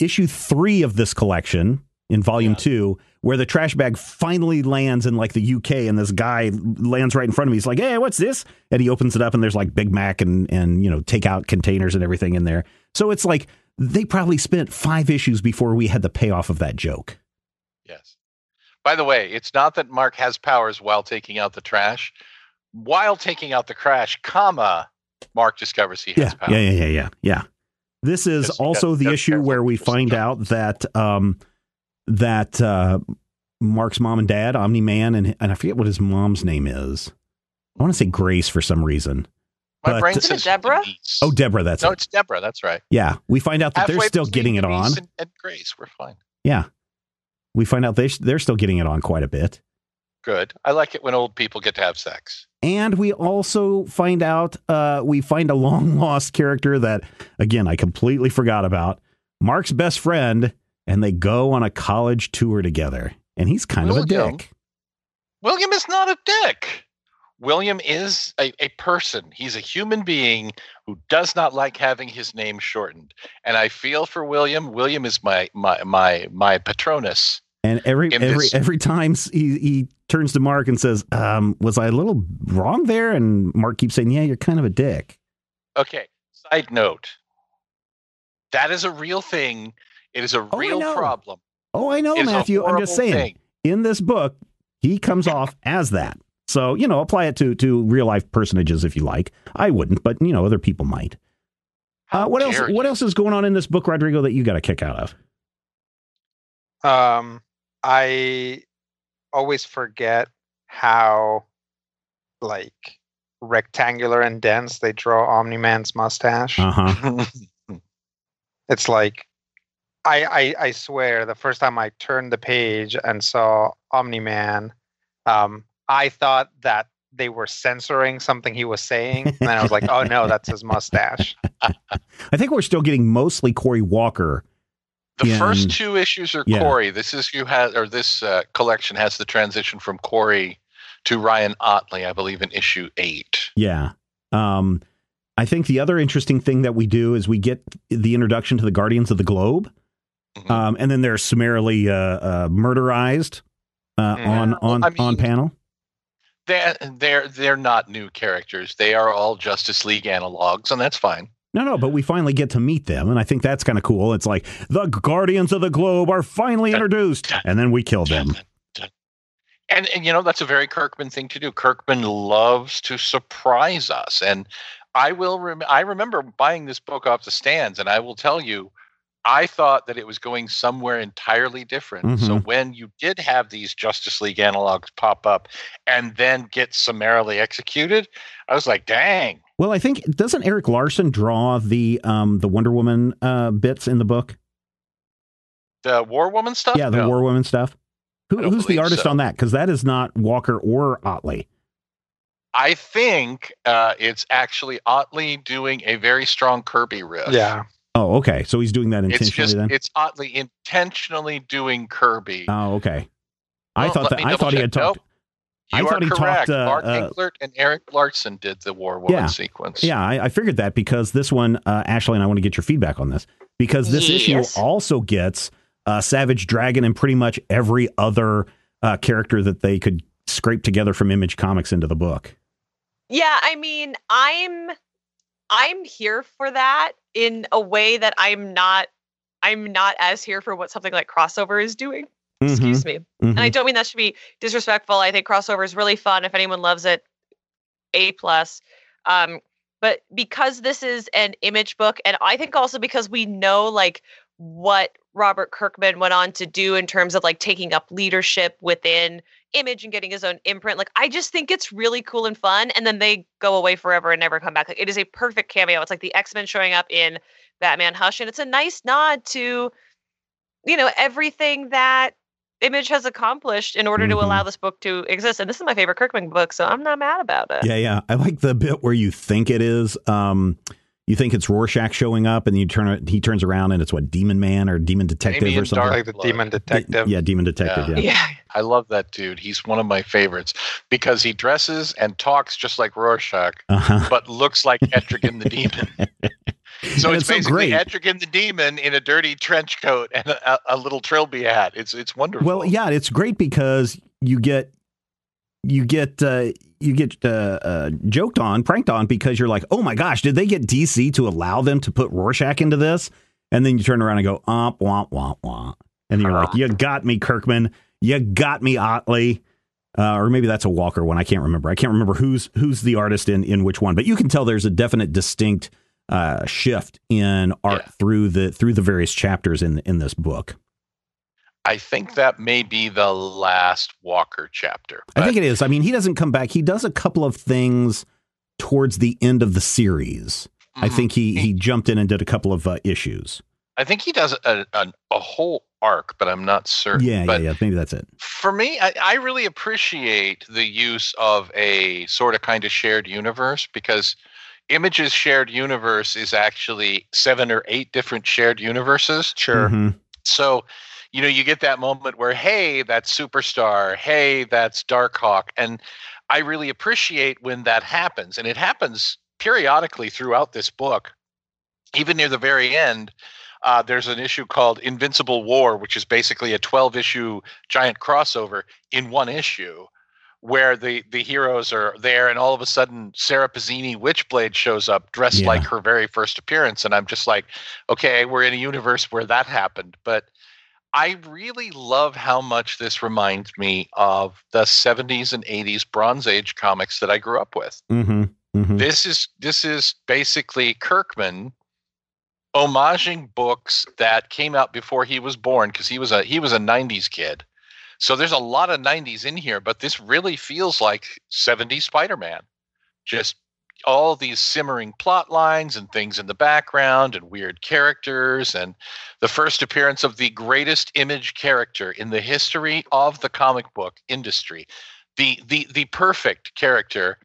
issue 3 of this collection in volume Yeah. 2 where the trash bag finally lands in like the UK and this guy lands right in front of me. He's like, "Hey, what's this?" And he opens it up and there's like Big Mac and and you know, takeout containers and everything in there. So it's like they probably spent 5 issues before we had the payoff of that joke. Yes. By the way, it's not that Mark has powers while taking out the trash. While taking out the trash, comma, Mark discovers he Yeah, has powers. yeah, yeah, yeah, yeah, yeah. This is Yes, also got- the got issue where we find stuff. out that um, that uh, Mark's mom and dad, Omni Man, and and I forget what his mom's name is. I want to say Grace for some reason. My But- brain Isn't it says Deborah? Oh, Deborah, that's no, it. it's Deborah. That's right. Yeah, we find out that they're still getting it on. And, and Grace, we're fine. Yeah, we find out they they're still getting it on quite a bit. Good. I like it when old people get to have sex. And we also find out uh, we find a long *laughs* lost character that again I completely forgot about. Mark's best friend, and they go on a college tour together. And he's kind of a dick. William is not a dick. William is a, a person. He's a human being who does not like having his name shortened. And I feel for William. William is my my my my patronus. And every every every time he he turns to Mark and says, um, "Was I a little wrong there?" And Mark keeps saying, "Yeah, you're kind of a dick." Okay. Side note. That is a real thing. It is a I real problem. Oh, I know, It Matthew. I'm just saying. thing. In this book, he comes off as that. So you know, apply it to to real life personages if you like. I wouldn't, but you know, other people might. Uh, what else? dare What else is going on in this book, Rodrigo, that you got a kick out of? Um, I always forget how like rectangular and dense they draw Omni Man's mustache. Uh huh. *laughs* It's like I, I I swear the first time I turned the page and saw Omni Man, um, I thought that they were censoring something he was saying, and then I was like, oh no, that's his mustache. *laughs* I think we're still getting mostly Corey Walker. The Yeah, first two issues are Yeah. Corey. This is you has or this uh, collection has the transition from Corey to Ryan Ottley, I believe, in issue eight. Yeah. Um, I think the other interesting thing that we do is we get the introduction to the Guardians of the Globe. Mhm. Um, and then they're summarily uh, uh, murderized uh, Mhm. on on I mean- on panel. They're, they're they're not new characters. They are all Justice League analogs, and that's fine. No, no, but we finally get to meet them, and I think that's kind of cool. It's like the Guardians of the Globe are finally introduced, and then we kill them. And, and you know that's a very Kirkman thing to do. Kirkman loves to surprise us, and I will. Rem- I remember buying this book off the stands, and I will tell you, I thought that it was going somewhere entirely different. So when you did have these Justice League analogs pop up and then get summarily executed, I was like, "Dang!" Well, I think doesn't Erik Larsen draw the um the Wonder Woman uh bits in the book? The War Woman stuff. Yeah, the No. War Woman stuff. Who, who's the artist so. on that? Because that is not Walker or Ottley. I think uh, it's actually Ottley doing a very strong Kirby riff. Yeah. Oh, okay. So he's doing that it's intentionally just then. it's Ottley intentionally doing Kirby. Oh, okay. I Well, thought that I double thought he had talked. Nope. I You thought are he talked, correct. uh, Mark uh, Englert and Erik Larsen did the War Woman Yeah. sequence. Yeah, I, I figured that because this one, uh, Ashley, and I want to get your feedback on this because this Yes. issue also gets uh, Savage Dragon and pretty much every other uh, character that they could scrape together from Image Comics into the book. Yeah, I mean, I'm I'm here for that in a way that I'm not I'm not as here for what something like crossover is doing. Excuse me. Mhm, And I mhm. don't mean that should be disrespectful. I think crossover is really fun. If anyone loves it, A plus. Um, but because this is an image book, and I think also because we know like what Robert Kirkman went on to do in terms of like taking up leadership within image and getting his own imprint. Like I just think it's really cool and fun. And then they go away forever and never come back. Like it is a perfect cameo. It's like the X-Men showing up in Batman Hush. And it's a nice nod to, you know, everything that Image has accomplished in order to Mhm. allow this book to exist. And this is my favorite Kirkman book, so I'm not mad about it. Yeah, yeah. I like the bit where you think it is. Um, you think it's Rorschach showing up, and you turn it. He turns around, and it's what Demon Man or Demon Detective or Damien something. Like the Blood. demon detective. Yeah, Demon Detective. Yeah. Yeah. Yeah. I love that dude. He's one of my favorites because he dresses and talks just like Rorschach, Uh-huh. but looks like Etrigan the Demon. *laughs* So it's, it's basically great. Etrigan the Demon in a dirty trench coat and a, a little trilby hat. It's it's wonderful. Well, yeah, it's great because you get you get uh, you get uh, uh, joked on, pranked on because you're like, oh my gosh, did they get DC to allow them to put Rorschach into this? And then you turn around and go, um, womp womp womp, and you're like, you got me, Kirkman, you got me, Ottley. Uh, or maybe that's a Walker one. I can't remember. I can't remember who's who's the artist in in which one. But you can tell there's a definite distinct uh, shift in art Yeah. through the through the various chapters in in this book. I think that may be the last Walker chapter. I think it is. I mean, he doesn't come back. He does a couple of things towards the end of the series. I Mhm. think he he jumped in and did a couple of uh, issues. I think he does a, a, a whole arc, but I'm not certain. Yeah, but yeah, yeah. Maybe that's it. for me, I, I really appreciate the use of a sort of kind of shared universe because Image's shared universe is actually seven or eight different shared universes. Sure. Mhm. So, you know, you get that moment where, hey, that's Superstar, hey, that's Darkhawk. And I really appreciate when that happens. And it happens periodically throughout this book. Even near the very end, uh, there's an issue called Invincible War, which is basically a 12 issue giant crossover in one issue. Where the, the heroes are there, and all of a sudden Sara Pezzini Witchblade shows up dressed Yeah. like her very first appearance, and I'm just like, okay, we're in a universe where that happened. But I really love how much this reminds me of the 70s and 80s Bronze Age comics that I grew up with. Mhm. Mhm. This is this is basically Kirkman homaging books that came out before he was born because he was a he was a 90s kid. So there's a lot of 90s in here, but this really feels like 70s Spider-Man. Just all these simmering plot lines and things in the background and weird characters and the first appearance of the greatest image character in the history of the comic book industry. The the the perfect character,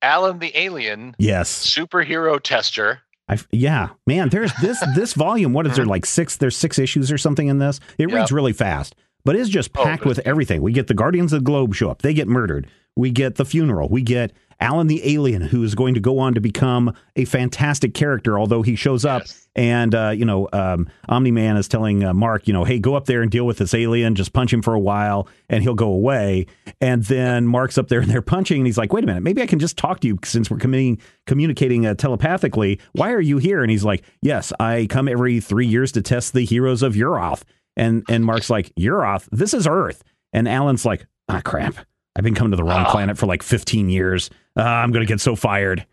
Allen the Alien, Yes. superhero tester. I yeah, man. There's this *laughs* this volume. What is there mm-hmm. like six? There's six issues or something in this. It Yeah. reads really fast, but it's just Oh, packed but with everything. We get the Guardians of the Globe show up. They get murdered. We get the funeral. We get Allen the alien, who is going to go on to become a fantastic character, although he shows up Yes. and uh, you know um, Omni Man is telling uh, Mark, you know, hey, go up there and deal with this alien, just punch him for a while, and he'll go away. And then Mark's up there and they're punching, and he's like, wait a minute, maybe I can just talk to you since we're communicating communicating uh, telepathically. Why are you here? And he's like, yes, I come every three years to test the heroes of Euroth. And and Mark's like, Euroth, this is Earth. And Allen's like, ah, crap. I've been coming to the wrong Oh. planet for like 15 years. Uh, I'm going to get so fired.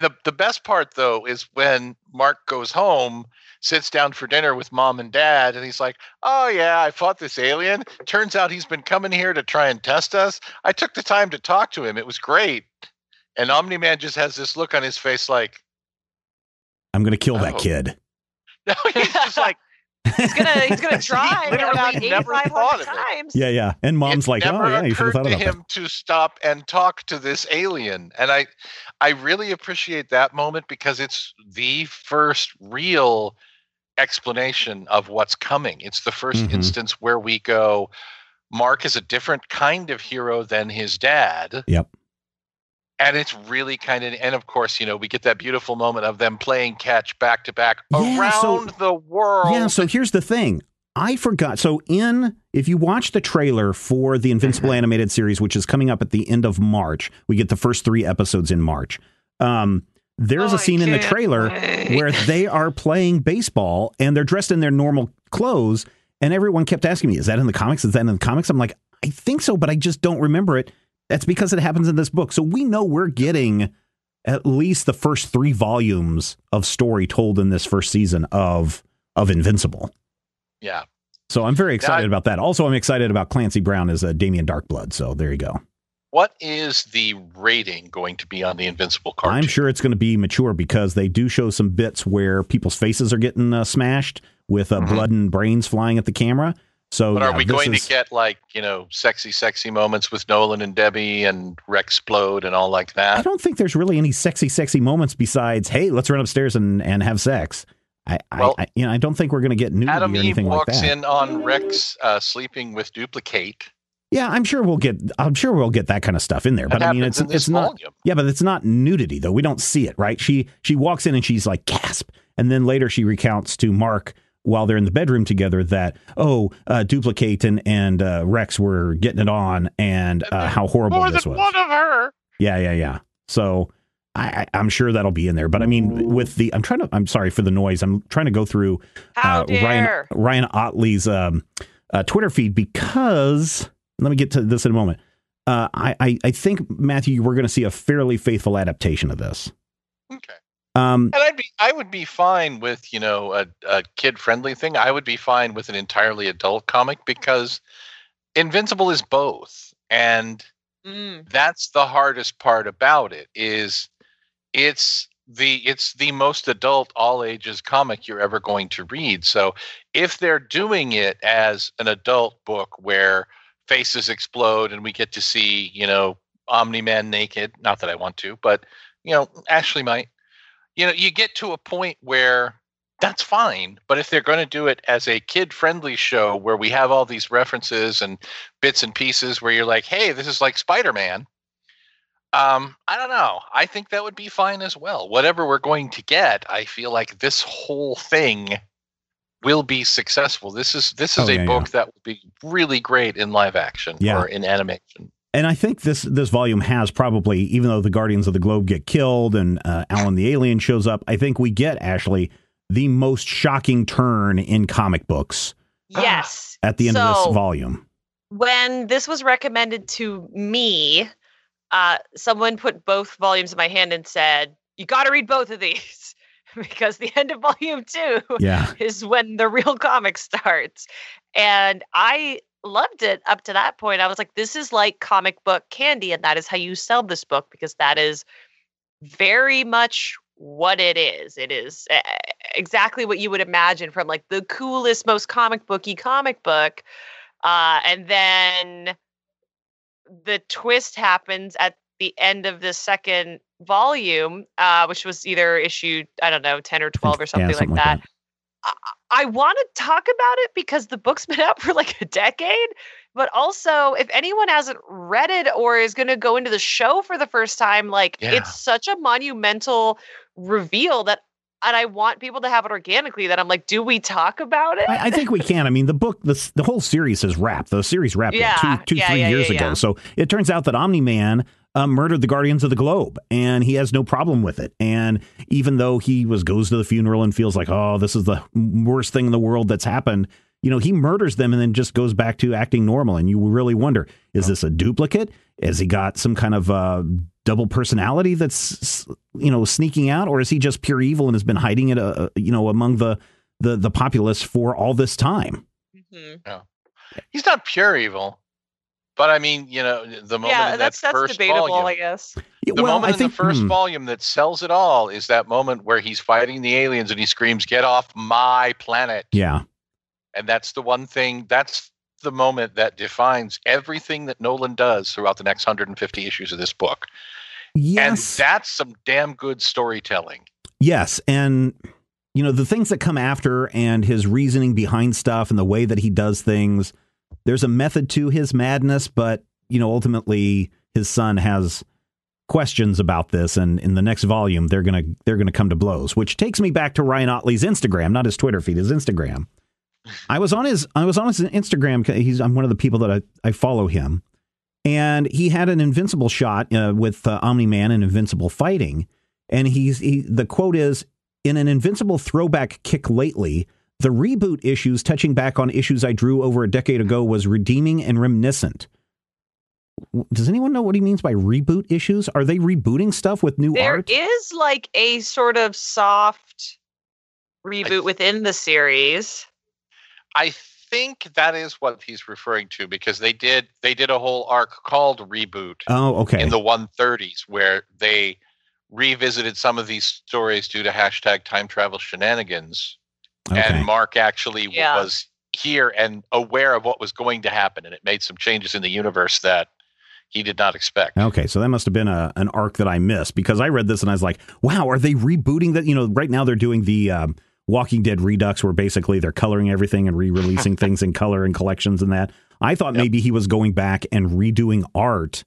The the best part though is when Mark goes home, sits down for dinner with mom and dad, and he's like, "Oh yeah, I fought this alien. Turns out he's been coming here to try and test us. I took the time to talk to him. It was great." And Omni Man just has this look on his face, like, I'm going to kill that Oh. kid. *laughs* no, he's just like, He's gonna he's gonna *laughs* try literally about never thought hundred of it. times. Yeah, yeah. And mom's it like, oh, never yeah, you should have occurred thought to about that. him to stop and talk to this alien, and I, I really appreciate that moment because it's the first real explanation of what's coming. It's the 1st Mhm. instance where we go. Mark is a different kind of hero than his dad. Yep. And it's really kind of, and of course, you know, we get that beautiful moment of them playing catch back to back Yeah, so- around the world. Yeah, so here's the thing. I forgot. So in if you watch the trailer for the Invincible Mm-hmm. animated series, which is coming up at the end of March, we get the first three episodes in March. Um, there's Oh, a scene in the trailer wait. where they are playing baseball and they're dressed in their normal clothes, and everyone kept asking me, "Is that in the comics? Is that in the comics?" I'm like, I think so, but I just don't remember it. That's because it happens in this book. So we know we're getting at least the first three volumes of story told in this first season of of Invincible. yeah. So I'm very excited about that. Also, I'm excited about Clancy Brown as a Damien Darkblood. So there you go. What is the rating going to be on the Invincible cartoon? I'm sure it's going to be mature because they do show some bits where people's faces are getting uh, smashed with uh, Mhm. blood and brains flying at the camera. So But are yeah, we going is- to get like you know sexy, sexy moments with Nolan and Debbie and Rex Splode and all like that? I don't think there's really any sexy, sexy moments besides, hey, let's run upstairs and, and have sex. I, Well, I, I, you know, I don't think we're going to get nudity Adam or Eve anything like walks in on Rex uh, sleeping with Dupli-Kate. Yeah, I'm sure we'll get. I'm sure we'll get that kind of stuff in there. That But I mean, it's it's not. Yeah, but it's not nudity though. We don't see it, right? She she walks in and she's like gasp, and then later she recounts to Mark while they're in the bedroom together that oh, uh, Dupli-Kate and and uh, Rex were getting it on, and uh, how horrible More this than was. one of her. Yeah, yeah, yeah. So I, I'm sure that'll be in there. But I mean, with the I'm trying to. I'm sorry for the noise. I'm trying to go through uh, Ryan! Ryan Ottley's um, uh, Twitter feed because let me get to this in a moment. Uh, I, I I think Matthew, we're going to see a fairly faithful adaptation of this. Okay. Um, And I'd be, I would be fine with, you know, a, a kid friendly thing. I would be fine with an entirely adult comic because Invincible is both. And Mm. that's the hardest part about it is it's the it's the most adult all ages comic you're ever going to read so if they're doing it as an adult book where faces explode and we get to see you know omni man naked not that i want to but you know ashley might you know you get to a point where that's fine but if they're going to do it as a kid friendly show where we have all these references and bits and pieces where you're like hey this is like spider-man um i don't know. I think that would be fine as well. Whatever we're going to get i feel like this whole thing will be successful. This is this is Oh, a yeah, book that will be really great in live action Yeah. or in animation and I think this this volume has probably, even though the Guardians of the Globe get killed and uh, Allen the Alien shows up, I think we get Ashley the most shocking turn in comic books Yes. *gasps* at the end of this volume. when this was recommended to me, uh, someone put both volumes in my hand and said, "You got to read both of these *laughs* because the end of volume two Yeah, is when the real comic starts." And I loved it up to that point. I was like, "This is like comic book candy, and that is how you sell this book because that is very much." what it is it is uh, exactly what you would imagine from like the coolest most comic booky comic book uh, and then the twist happens at the end of the second volume, uh, which was either issued, I don't know, 10 or 12 or Yeah, something, like that. I, I want to talk about it because the book's *laughs* been out for like a decade but also if anyone hasn't read it or is going to go into the show for the first time, like Yeah. it's such a monumental reveal that and I want people to have it organically that I'm like, do we talk about it? I, I think we *laughs* can. I mean, the book, the the whole series is wrapped. The series wrapped Yeah, two, two, yeah, three yeah, years ago. So it turns out that Omni Man uh, murdered the Guardians of the Globe, and he has no problem with it. And even though he was goes to the funeral and feels like, oh, this is the worst thing in the world that's happened, you know, he murders them and then just goes back to acting normal. And you really wonder, is this a duplicate? Has he got some kind of uh, double personality that's you know sneaking out, or is he just pure evil and has been hiding it, uh, you know, among the the the populace for all this time? Mhm. He's not pure evil, but I mean, you know, the moment Yeah, in that's that that's first debatable, volume, I guess. Yeah, the well, moment I in think the first hmm, volume that sells it all is that moment where he's fighting the aliens and he screams, "Get off my planet!" yeah, And that's the one thing. That's the moment that defines everything that Nolan does throughout the next 150 issues of this book. yes, And that's some damn good storytelling. yes, and you know the things that come after and his reasoning behind stuff and the way that he does things. There's a method to his madness, but you know ultimately his son has questions about this, and in the next volume they're gonna they're gonna come to blows. Which takes me back to Ryan Ottley's Instagram, not his Twitter feed, his Instagram. I was on his I was on his Instagram. He's I'm one of the people that I, I follow him, and he had an invincible shot uh, with uh, Omni Man and Invincible fighting, and he's he, the quote is in an Invincible throwback kick lately. The reboot issues touching back on issues I drew over a decade ago was redeeming and reminiscent. Does anyone know what he means by reboot issues? Are they rebooting stuff with new There art? is like a sort of soft reboot within the series. I think that is what he's referring to because they did they did a whole arc called Reboot oh, okay. in the 130s where they revisited some of these stories due to hashtag time travel shenanigans. Okay. And Mark actually Yeah. was here and aware of what was going to happen, and it made some changes in the universe that he did not expect. Okay, so that must have been a an arc that I missed because I read this and I was like, "Wow, are they rebooting that?" You know, right now they're doing the um, Walking Dead Redux, where basically they're coloring everything and re-releasing *laughs* things in color and collections and that. I thought Yep. maybe he was going back and redoing art,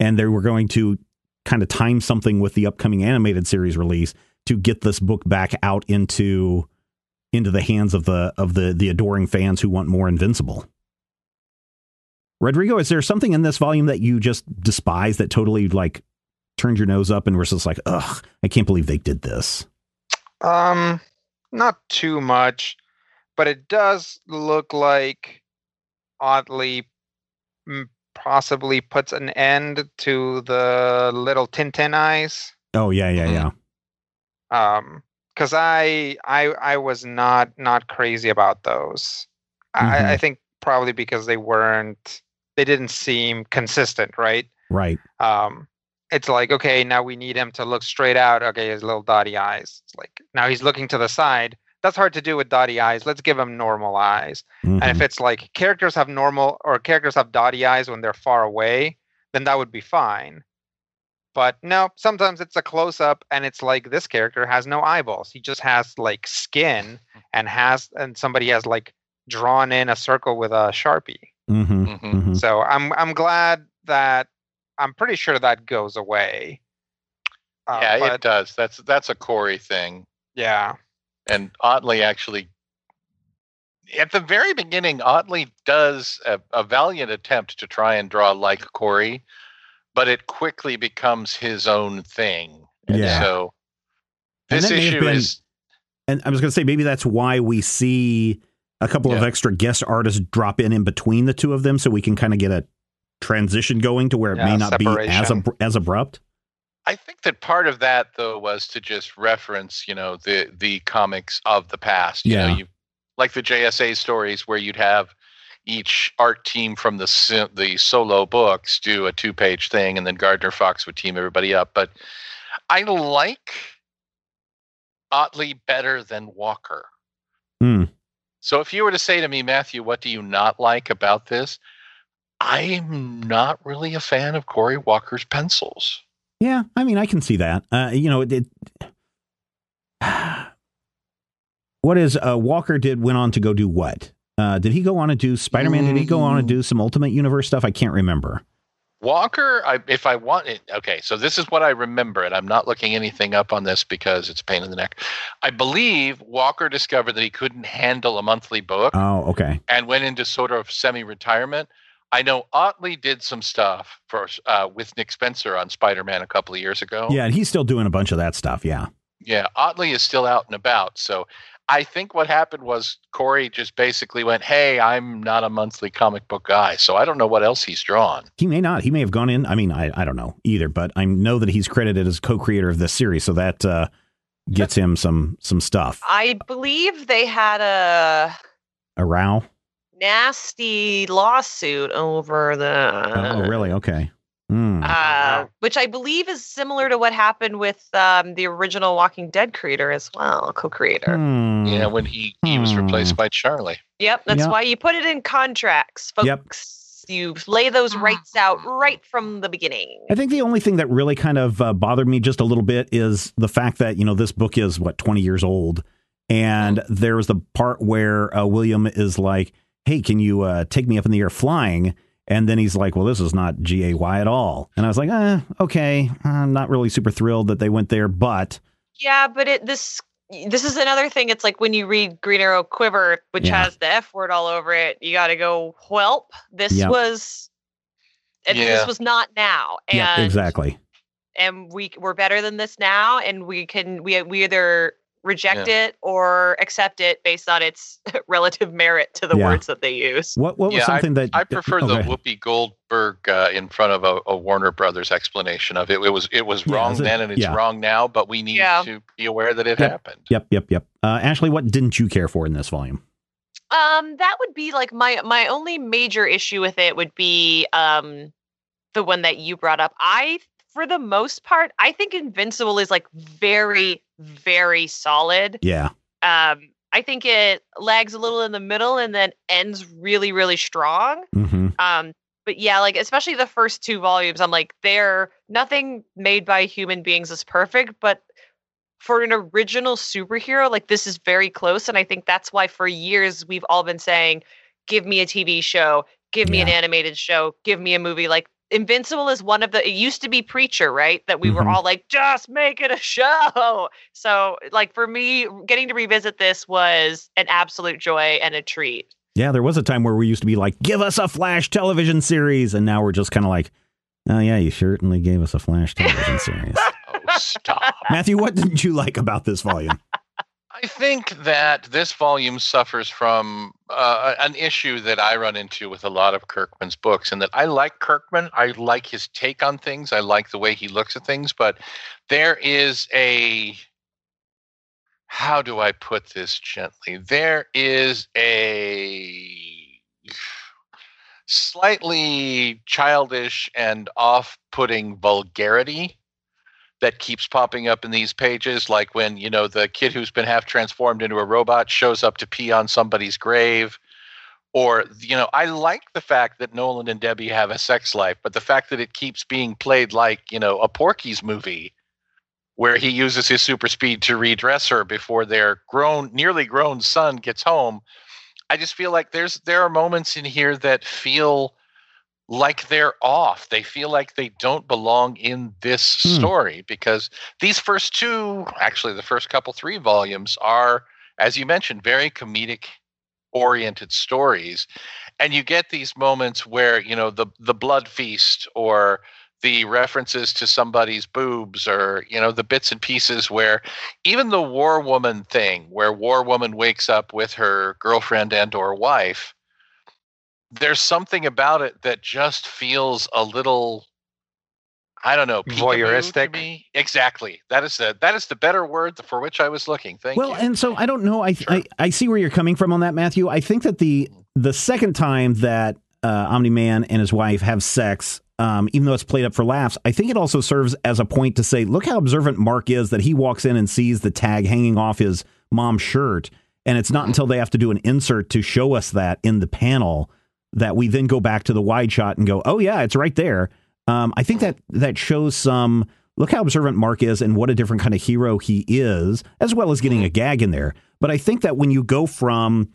and they were going to kind of time something with the upcoming animated series release to get this book back out into into the hands of the of the the adoring fans who want more Invincible. Rodrigo, is there something in this volume that you just despise that totally like turned your nose up and was just like, ugh, I can't believe they did this? Um, not too much, but it does look like Ottley possibly puts an end to the little Tintin eyes. Oh yeah, yeah, yeah. Um, because I I I was not not crazy about those. I, I think probably because they weren't they didn't seem consistent, right? Right. um it's like okay now we need him to look straight out okay his little dotty eyes it's like now he's looking to the side that's hard to do with dotty eyes let's give him normal eyes and if Mhm. it's like characters have normal or characters have dotty eyes when they're far away then that would be fine but no sometimes it's a close up and it's like this character has no eyeballs he just has like skin and has and somebody has like drawn in a circle with a sharpie Mhm. Mhm. Mhm. so I'm I'm glad that I'm pretty sure that goes away. Uh, yeah, but it does. That's that's a Corey thing. yeah, and Ottley actually at the very beginning Ottley does a, a valiant attempt to try and draw like Corey but it quickly becomes his own thing and Yeah. so this may issue been- is And I was going to say maybe that's why we see a couple of extra guest artists drop in in between the two of them, so we can kind of get a transition going to where it may Yeah, not be as ab- as abrupt. I think that part of that though was to just reference, you know, the the comics of the past. You Yeah. know, you like the JSA stories where you'd have each art team from the the solo books do a two page thing, and then Gardner Fox would team everybody up. But I like Ottley better than Walker. Hmm. So if you were to say to me, Matthew, what do you not like about this? I'm not really a fan of Corey Walker's pencils. Yeah, I mean, I can see that. Uh, you know, it. it *sighs* what is uh, Walker did went on to go do what? Uh, did he go on to do Spider Man? Did he go on to do some Ultimate Universe stuff? I can't remember. Walker, I, if I want it, okay, so this is what I remember, and I'm not looking anything up on this because it's a pain in the neck. I believe Walker discovered that he couldn't handle a monthly book Oh, okay. and went into sort of semi-retirement. I know Ottley did some stuff for uh, with Nick Spencer on Spider-Man a couple of years ago. Yeah, and he's still doing a bunch of that stuff. Yeah. Yeah, Ottley is still out and about. So I think what happened was Corey just basically went, "Hey, I'm not a monthly comic book guy, so I don't know what else he's drawn." He may not. He may have gone in. I mean, I, I don't know either, but I know that he's credited as co-creator of this series, so that uh, gets him some some stuff. I believe they had a A row. nasty lawsuit over the. Oh, really? Okay. Hmm. Uh, which I believe is similar to what happened with um, the original Walking Dead creator as well, co-creator. Hmm. Yeah, when he he was replaced by Charlie. Yep, that's Yeah. why you put it in contracts, folks. Yep. You lay those rights out right from the beginning. I think the only thing that really kind of uh, bothered me just a little bit is the fact that you know this book is what twenty years old, and there's the part where uh, William is like, "Hey, can you uh, take me up in the air flying?" And then he's like, "Well, this is not G A Y at all." And I was like, "Eh, okay, I'm not really super thrilled that they went there, but Yeah, but it this this is another thing. It's like when you read Green Arrow Quiver, which Yeah. has the F word all over it, you got to go, "Whelp, this Yep. was." And Yeah. this was not now, and yeah, exactly." and we we're better than this now, and we can we we either reject it or accept it based on its *laughs* relative merit to the Yeah. words that they use. What what was Yeah, something that I prefer oh, the ahead. Whoopi Goldberg uh, in front of a, a Warner Brothers explanation of it. It was it was Yeah, wrong is it- then and it's yeah. wrong now, but we need Yeah. to be aware that it Yep. happened. Yep, yep, yep. Uh, Ashley, what didn't you care for in this volume? Um, that would be like my my only major issue with it would be um the one that you brought up. I for the most part, I think Invincible is like very, very solid. Yeah, Um, I think it lags a little in the middle and then ends really, really strong. hmm Um, but yeah, like especially the first two volumes, I'm like, they're nothing made by human beings is perfect, but for an original superhero, like this is very close. And I think that's why for years we've all been saying, give me a TV show, give me an animated show, give me a movie. Like Invincible is one of the it used to be Preacher, right? That we were Mhm. all like, just make it a show. So like for me, getting to revisit this was an absolute joy and a treat. Yeah, there was a time where we used to be like, give us a Flash television series. And now we're just kind of like, oh, yeah, you certainly gave us a Flash television series. *laughs* Oh, stop. Matthew, what didn't you like about this volume? I think that this volume suffers from uh, an issue that I run into with a lot of Kirkman's books, and that I like Kirkman. I like his take on things. I like the way he looks at things, but there is a how do I put this gently? There is a slightly childish and off-putting vulgarity that keeps popping up in these pages like when you know the kid who's been half transformed into a robot shows up to pee on somebody's grave. Or you know i like the fact that nolan and debbie have a sex life but the fact that it keeps being played like you know a porky's movie where he uses his super speed to redress her before their grown nearly grown son gets home. I just feel like there's there are moments in here that feel like they're off. They feel like they don't belong in this Hmm. story because these first two, actually the first couple three volumes are as you mentioned very comedic oriented stories and you get these moments where, you know, the the blood feast or the references to somebody's boobs or you know the bits and pieces where even the war woman thing where war woman wakes up with her girlfriend and or wife there's something about it that just feels a little I don't know, Voyeuristic? Exactly. That is the that is the better word for which I was looking. Thank well, you. Well, and so I don't know. I, Sure. I I see where you're coming from on that, Matthew. I think that the the second time that uh, Omni Man and his wife have sex, um, even though it's played up for laughs, I think it also serves as a point to say, look how observant Mark is that he walks in and sees the tag hanging off his mom's shirt, and it's not until they have to do an insert to show us that in the panel that we then go back to the wide shot and go, oh yeah, it's right there. Um, I think that that shows some. Look how observant Mark is and what a different kind of hero he is, as well as getting hmm. a gag in there. But I think that when you go from,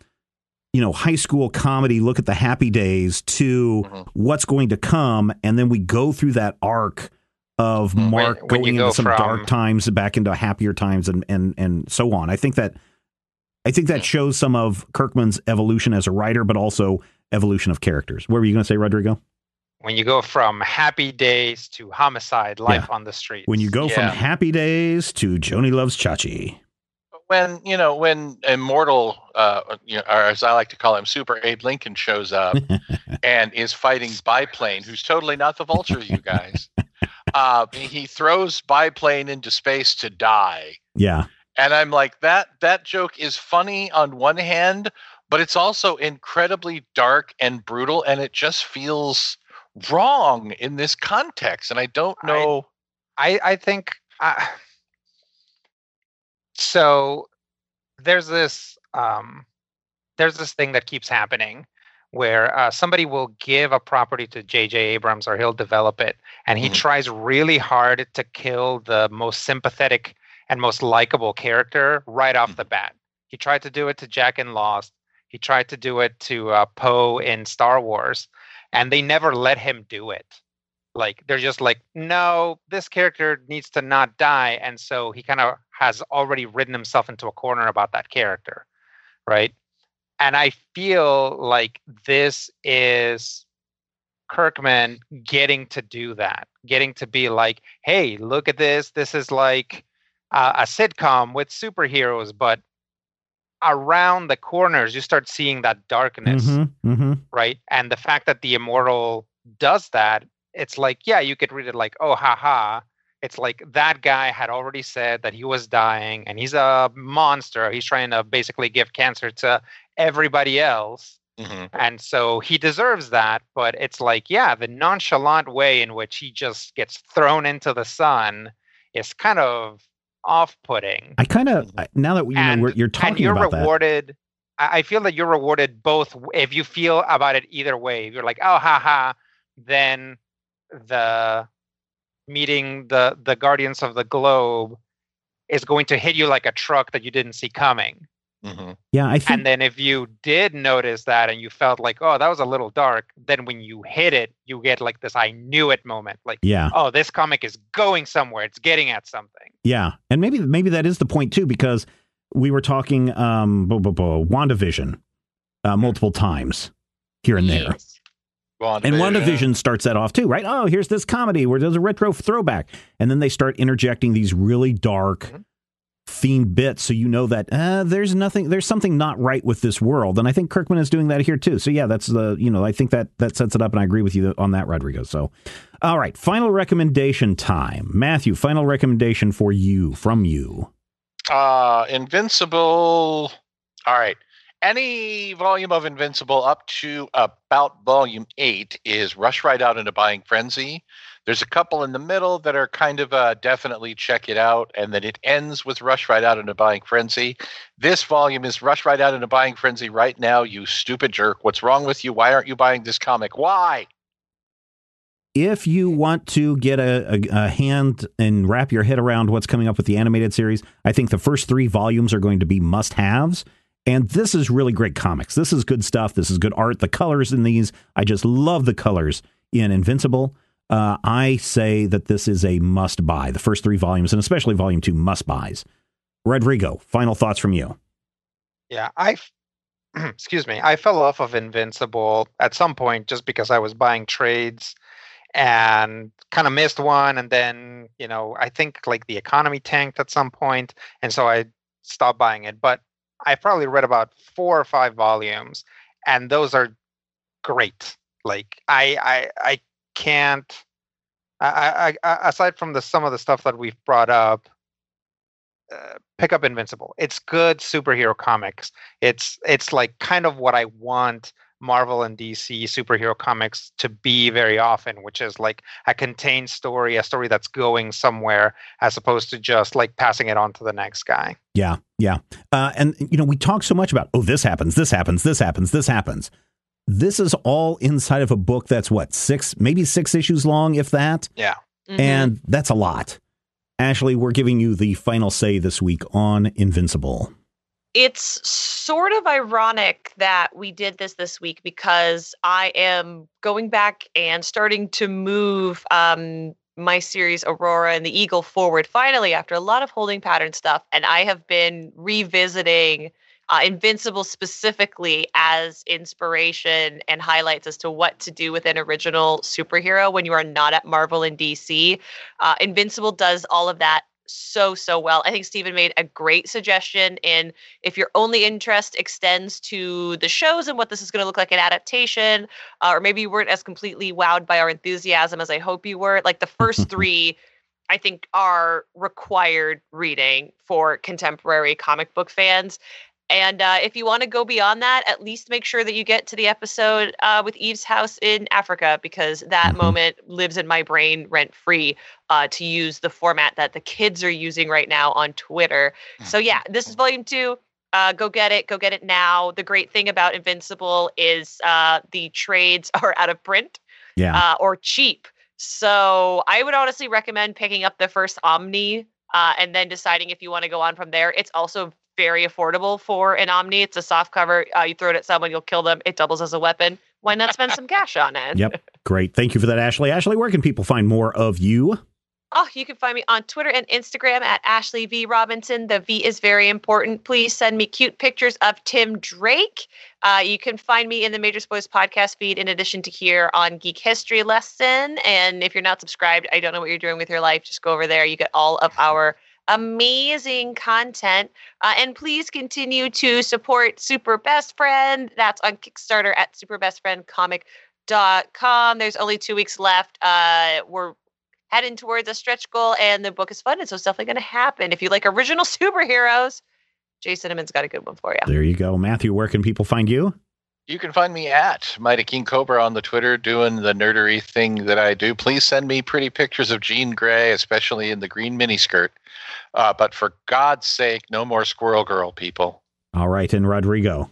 you know, high school comedy, look at the happy days to mm-hmm. what's going to come. And then we go through that arc of mm-hmm. Mark when you going go into some from- dark times back into happier times and, and, and so on. I think that, I think that hmm. shows some of Kirkman's evolution as a writer, but also evolution of characters. What were you going to say, Rodrigo? When you go from happy days to homicide, life on the street. When you go from happy days to Joanie loves Chachi. when you know when immortal uh you know, or as i like to call him super abe lincoln shows up *laughs* and is fighting biplane who's totally not the vulture you guys uh he throws biplane into space to die Yeah. and i'm like that that joke is funny on one hand but it's also incredibly dark and brutal and it just feels wrong in this context and i don't know I I think uh, so. There's this um, there's this thing that keeps happening where uh, somebody will give a property to J.J. Abrams or he'll develop it, and he Mhm. tries really hard to kill the most sympathetic and most likable character right off the bat. He tried to do it to Jack in Lost. He tried to do it to uh, Poe in Star Wars, and they never let him do it. Like they're just like no this character needs to not die and so he kind of has already ridden himself into a corner about that character right? And i feel like this is kirkman getting to do that getting to be like hey look at this. This is like uh, a sitcom with superheroes but around the corners you start seeing that darkness Mm-hmm, mm-hmm. right? And the fact that the immortal does that, it's like, yeah, you could read it like, oh, haha. It's like that guy had already said that he was dying and he's a monster. He's trying to basically give cancer to everybody else. Mhm. And so he deserves that. But it's like, yeah, the nonchalant way in which he just gets thrown into the sun is kind of off putting I kind of now that you know and, you're and talking you're about that. rewarded I I feel that you're rewarded both if you feel about it either way. If you're like, oh haha, then the meeting the the Guardians of the Globe is going to hit you like a truck that you didn't see coming. Mhm. Yeah, I think And then if you did notice that and you felt like, oh, that was a little dark, then when you hit it, you get like this I knew it moment. Like, yeah, oh, this comic is going somewhere. It's getting at something. yeah, and maybe maybe that is the point too because we were talking um blah, blah, blah, WandaVision uh, multiple times here and there. And WandaVision starts that off too, right? Oh, here's this comedy where there's a retro throwback. And then they start interjecting these really dark Mhm. Themed bits so you know that uh, there's nothing there's something not right with this world. And I think Kirkman is doing that here too. So yeah, that's the you know, I think that that sets it up and I agree with you on that, Rodrigo. So all right, final recommendation time. Matthew, final recommendation for you from you. Uh, Invincible. All right. Any volume of Invincible up to about volume eight is Rush Right Out into Buying Frenzy. There's a couple in the middle that are kind of uh, definitely check it out, and then it ends with Rush Right Out into Buying Frenzy. This volume is Rush Right Out into Buying Frenzy right now, you stupid jerk. What's wrong with you? Why aren't you buying this comic? Why? if you want to get a, a, a hand and wrap your head around what's coming up with the animated series, I think the first three volumes are going to be must haves. And this is really great comics. This is good stuff. This is good art. The colors in these, I just love the colors in Invincible. Uh, I say that this is a must buy. The first three volumes, and especially volume two, must buys. Rodrigo, final thoughts from you. Yeah, I, *clears throat* excuse me. I fell off of Invincible at some point just because I was buying trades and kind of missed one and then, you know, I think like the economy tanked at some point and so I stopped buying it. But I probably read about 4 or 5 volumes and those are great. Like I I I can't I, I, I aside from the some of the stuff that we've brought up uh, pick up Invincible. It's good superhero comics. It's it's like kind of what I want Marvel and DC superhero comics to be very often, which is like a contained story, a story that's going somewhere, as opposed to just like passing it on to the next guy. Yeah, yeah. Uh, and, you know, we talk so much about, oh, this happens, this happens, this happens, this happens. This is all inside of a book that's what, six, maybe six issues long, if that? Yeah. Mhm. And that's a lot. Ashley, we're giving you the final say this week on Invincible. it's sort of ironic that we did this this week because I am going back and starting to move um, my series Aurora and the Eagle forward finally after a lot of holding pattern stuff. And I have been revisiting uh, Invincible specifically as inspiration and highlights as to what to do with an original superhero when you are not at Marvel and DC. Uh, Invincible does all of that so so well. I think Stephen made a great suggestion in if your only interest extends to the shows and what this is going to look like in adaptation, uh, or maybe you weren't as completely wowed by our enthusiasm as I hope you were. Like the first *laughs* three, I think are required reading for contemporary comic book fans. And uh, if you want to go beyond that, at least make sure that you get to the episode uh, with Eve's house in Africa because that Mhm. moment lives in my brain rent free uh, to use the format that the kids are using right now on Twitter. So, yeah, this is volume two. Uh, go get it. Go get it now. The great thing about Invincible is uh, the trades *laughs* are out of print Yeah. uh, or cheap. So I would honestly recommend picking up the first Omni uh, and then deciding if you want to go on from there. It's also very affordable for an Omni. It's a soft cover. Uh, you throw it at someone, you'll kill them. It doubles as a weapon. Why not spend some cash on it? Yep. Great. Thank you for that, Ashley. Ashley, where can people find more of you? Oh, you can find me on Twitter and Instagram at Ashley V Robinson. The V is very important. Please send me cute pictures of Tim Drake. Uh, you can find me in the Major Spoilers podcast feed in addition to here on Geek History Lesson. And if you're not subscribed, I don't know what you're doing with your life. Just go over there. You get all of our amazing content. Uh, and please continue to support Super Best Friend. That's on Kickstarter at superbestfriendcomic.com. There's only two weeks left. Uh, we're heading towards a stretch goal and the book is funded so it's definitely going to happen if you like original *laughs* superheroes jay cinnamon's got a good one for you There you go. Matthew, where can people find you? You can find me at Mighty King Cobra on the Twitter doing the nerdery thing that I do. Please send me pretty pictures of Jean Grey, especially in the green miniskirt. Uh, but for God's sake, no more Squirrel Girl, people. All right. And Rodrigo.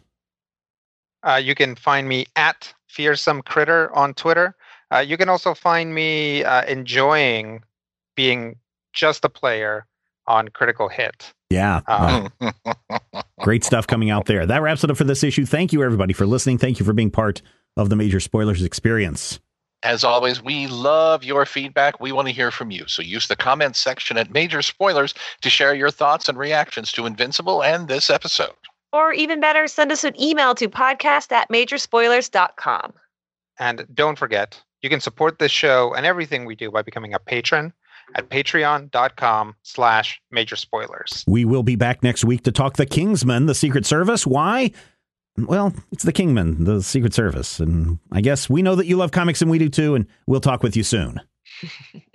Uh, you can find me at Fearsome Critter on Twitter. Uh, you can also find me uh, enjoying being just a player on Critical Hit. Yeah. Uh, Great stuff coming out there. That wraps it up for this issue. Thank you, everybody, for listening. Thank you for being part of the Major Spoilers experience. As always, we love your feedback. We want to hear from you. So use the comments section at Major Spoilers to share your thoughts and reactions to Invincible and this episode. or even better send us an email to podcast at majorspoilers.com And don't forget, you can support this show and everything we do by becoming a patron at patreon.com slash major spoilers. We will be back next week to talk the Kingsman, the Secret Service. Why? Well, it's the Kingsman, the Secret Service. And I guess we know that you love comics and we do too, and we'll talk with you soon. *laughs*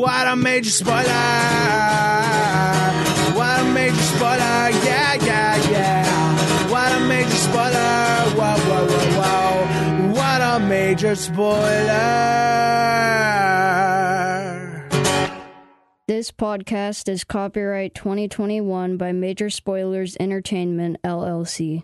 What a major spoiler! What a major spoiler! Yeah, yeah, yeah! What a major spoiler! Whoa, whoa, whoa, whoa! What a major spoiler! This This podcast is copyright 2021 by Major Spoilers Entertainment, LLC.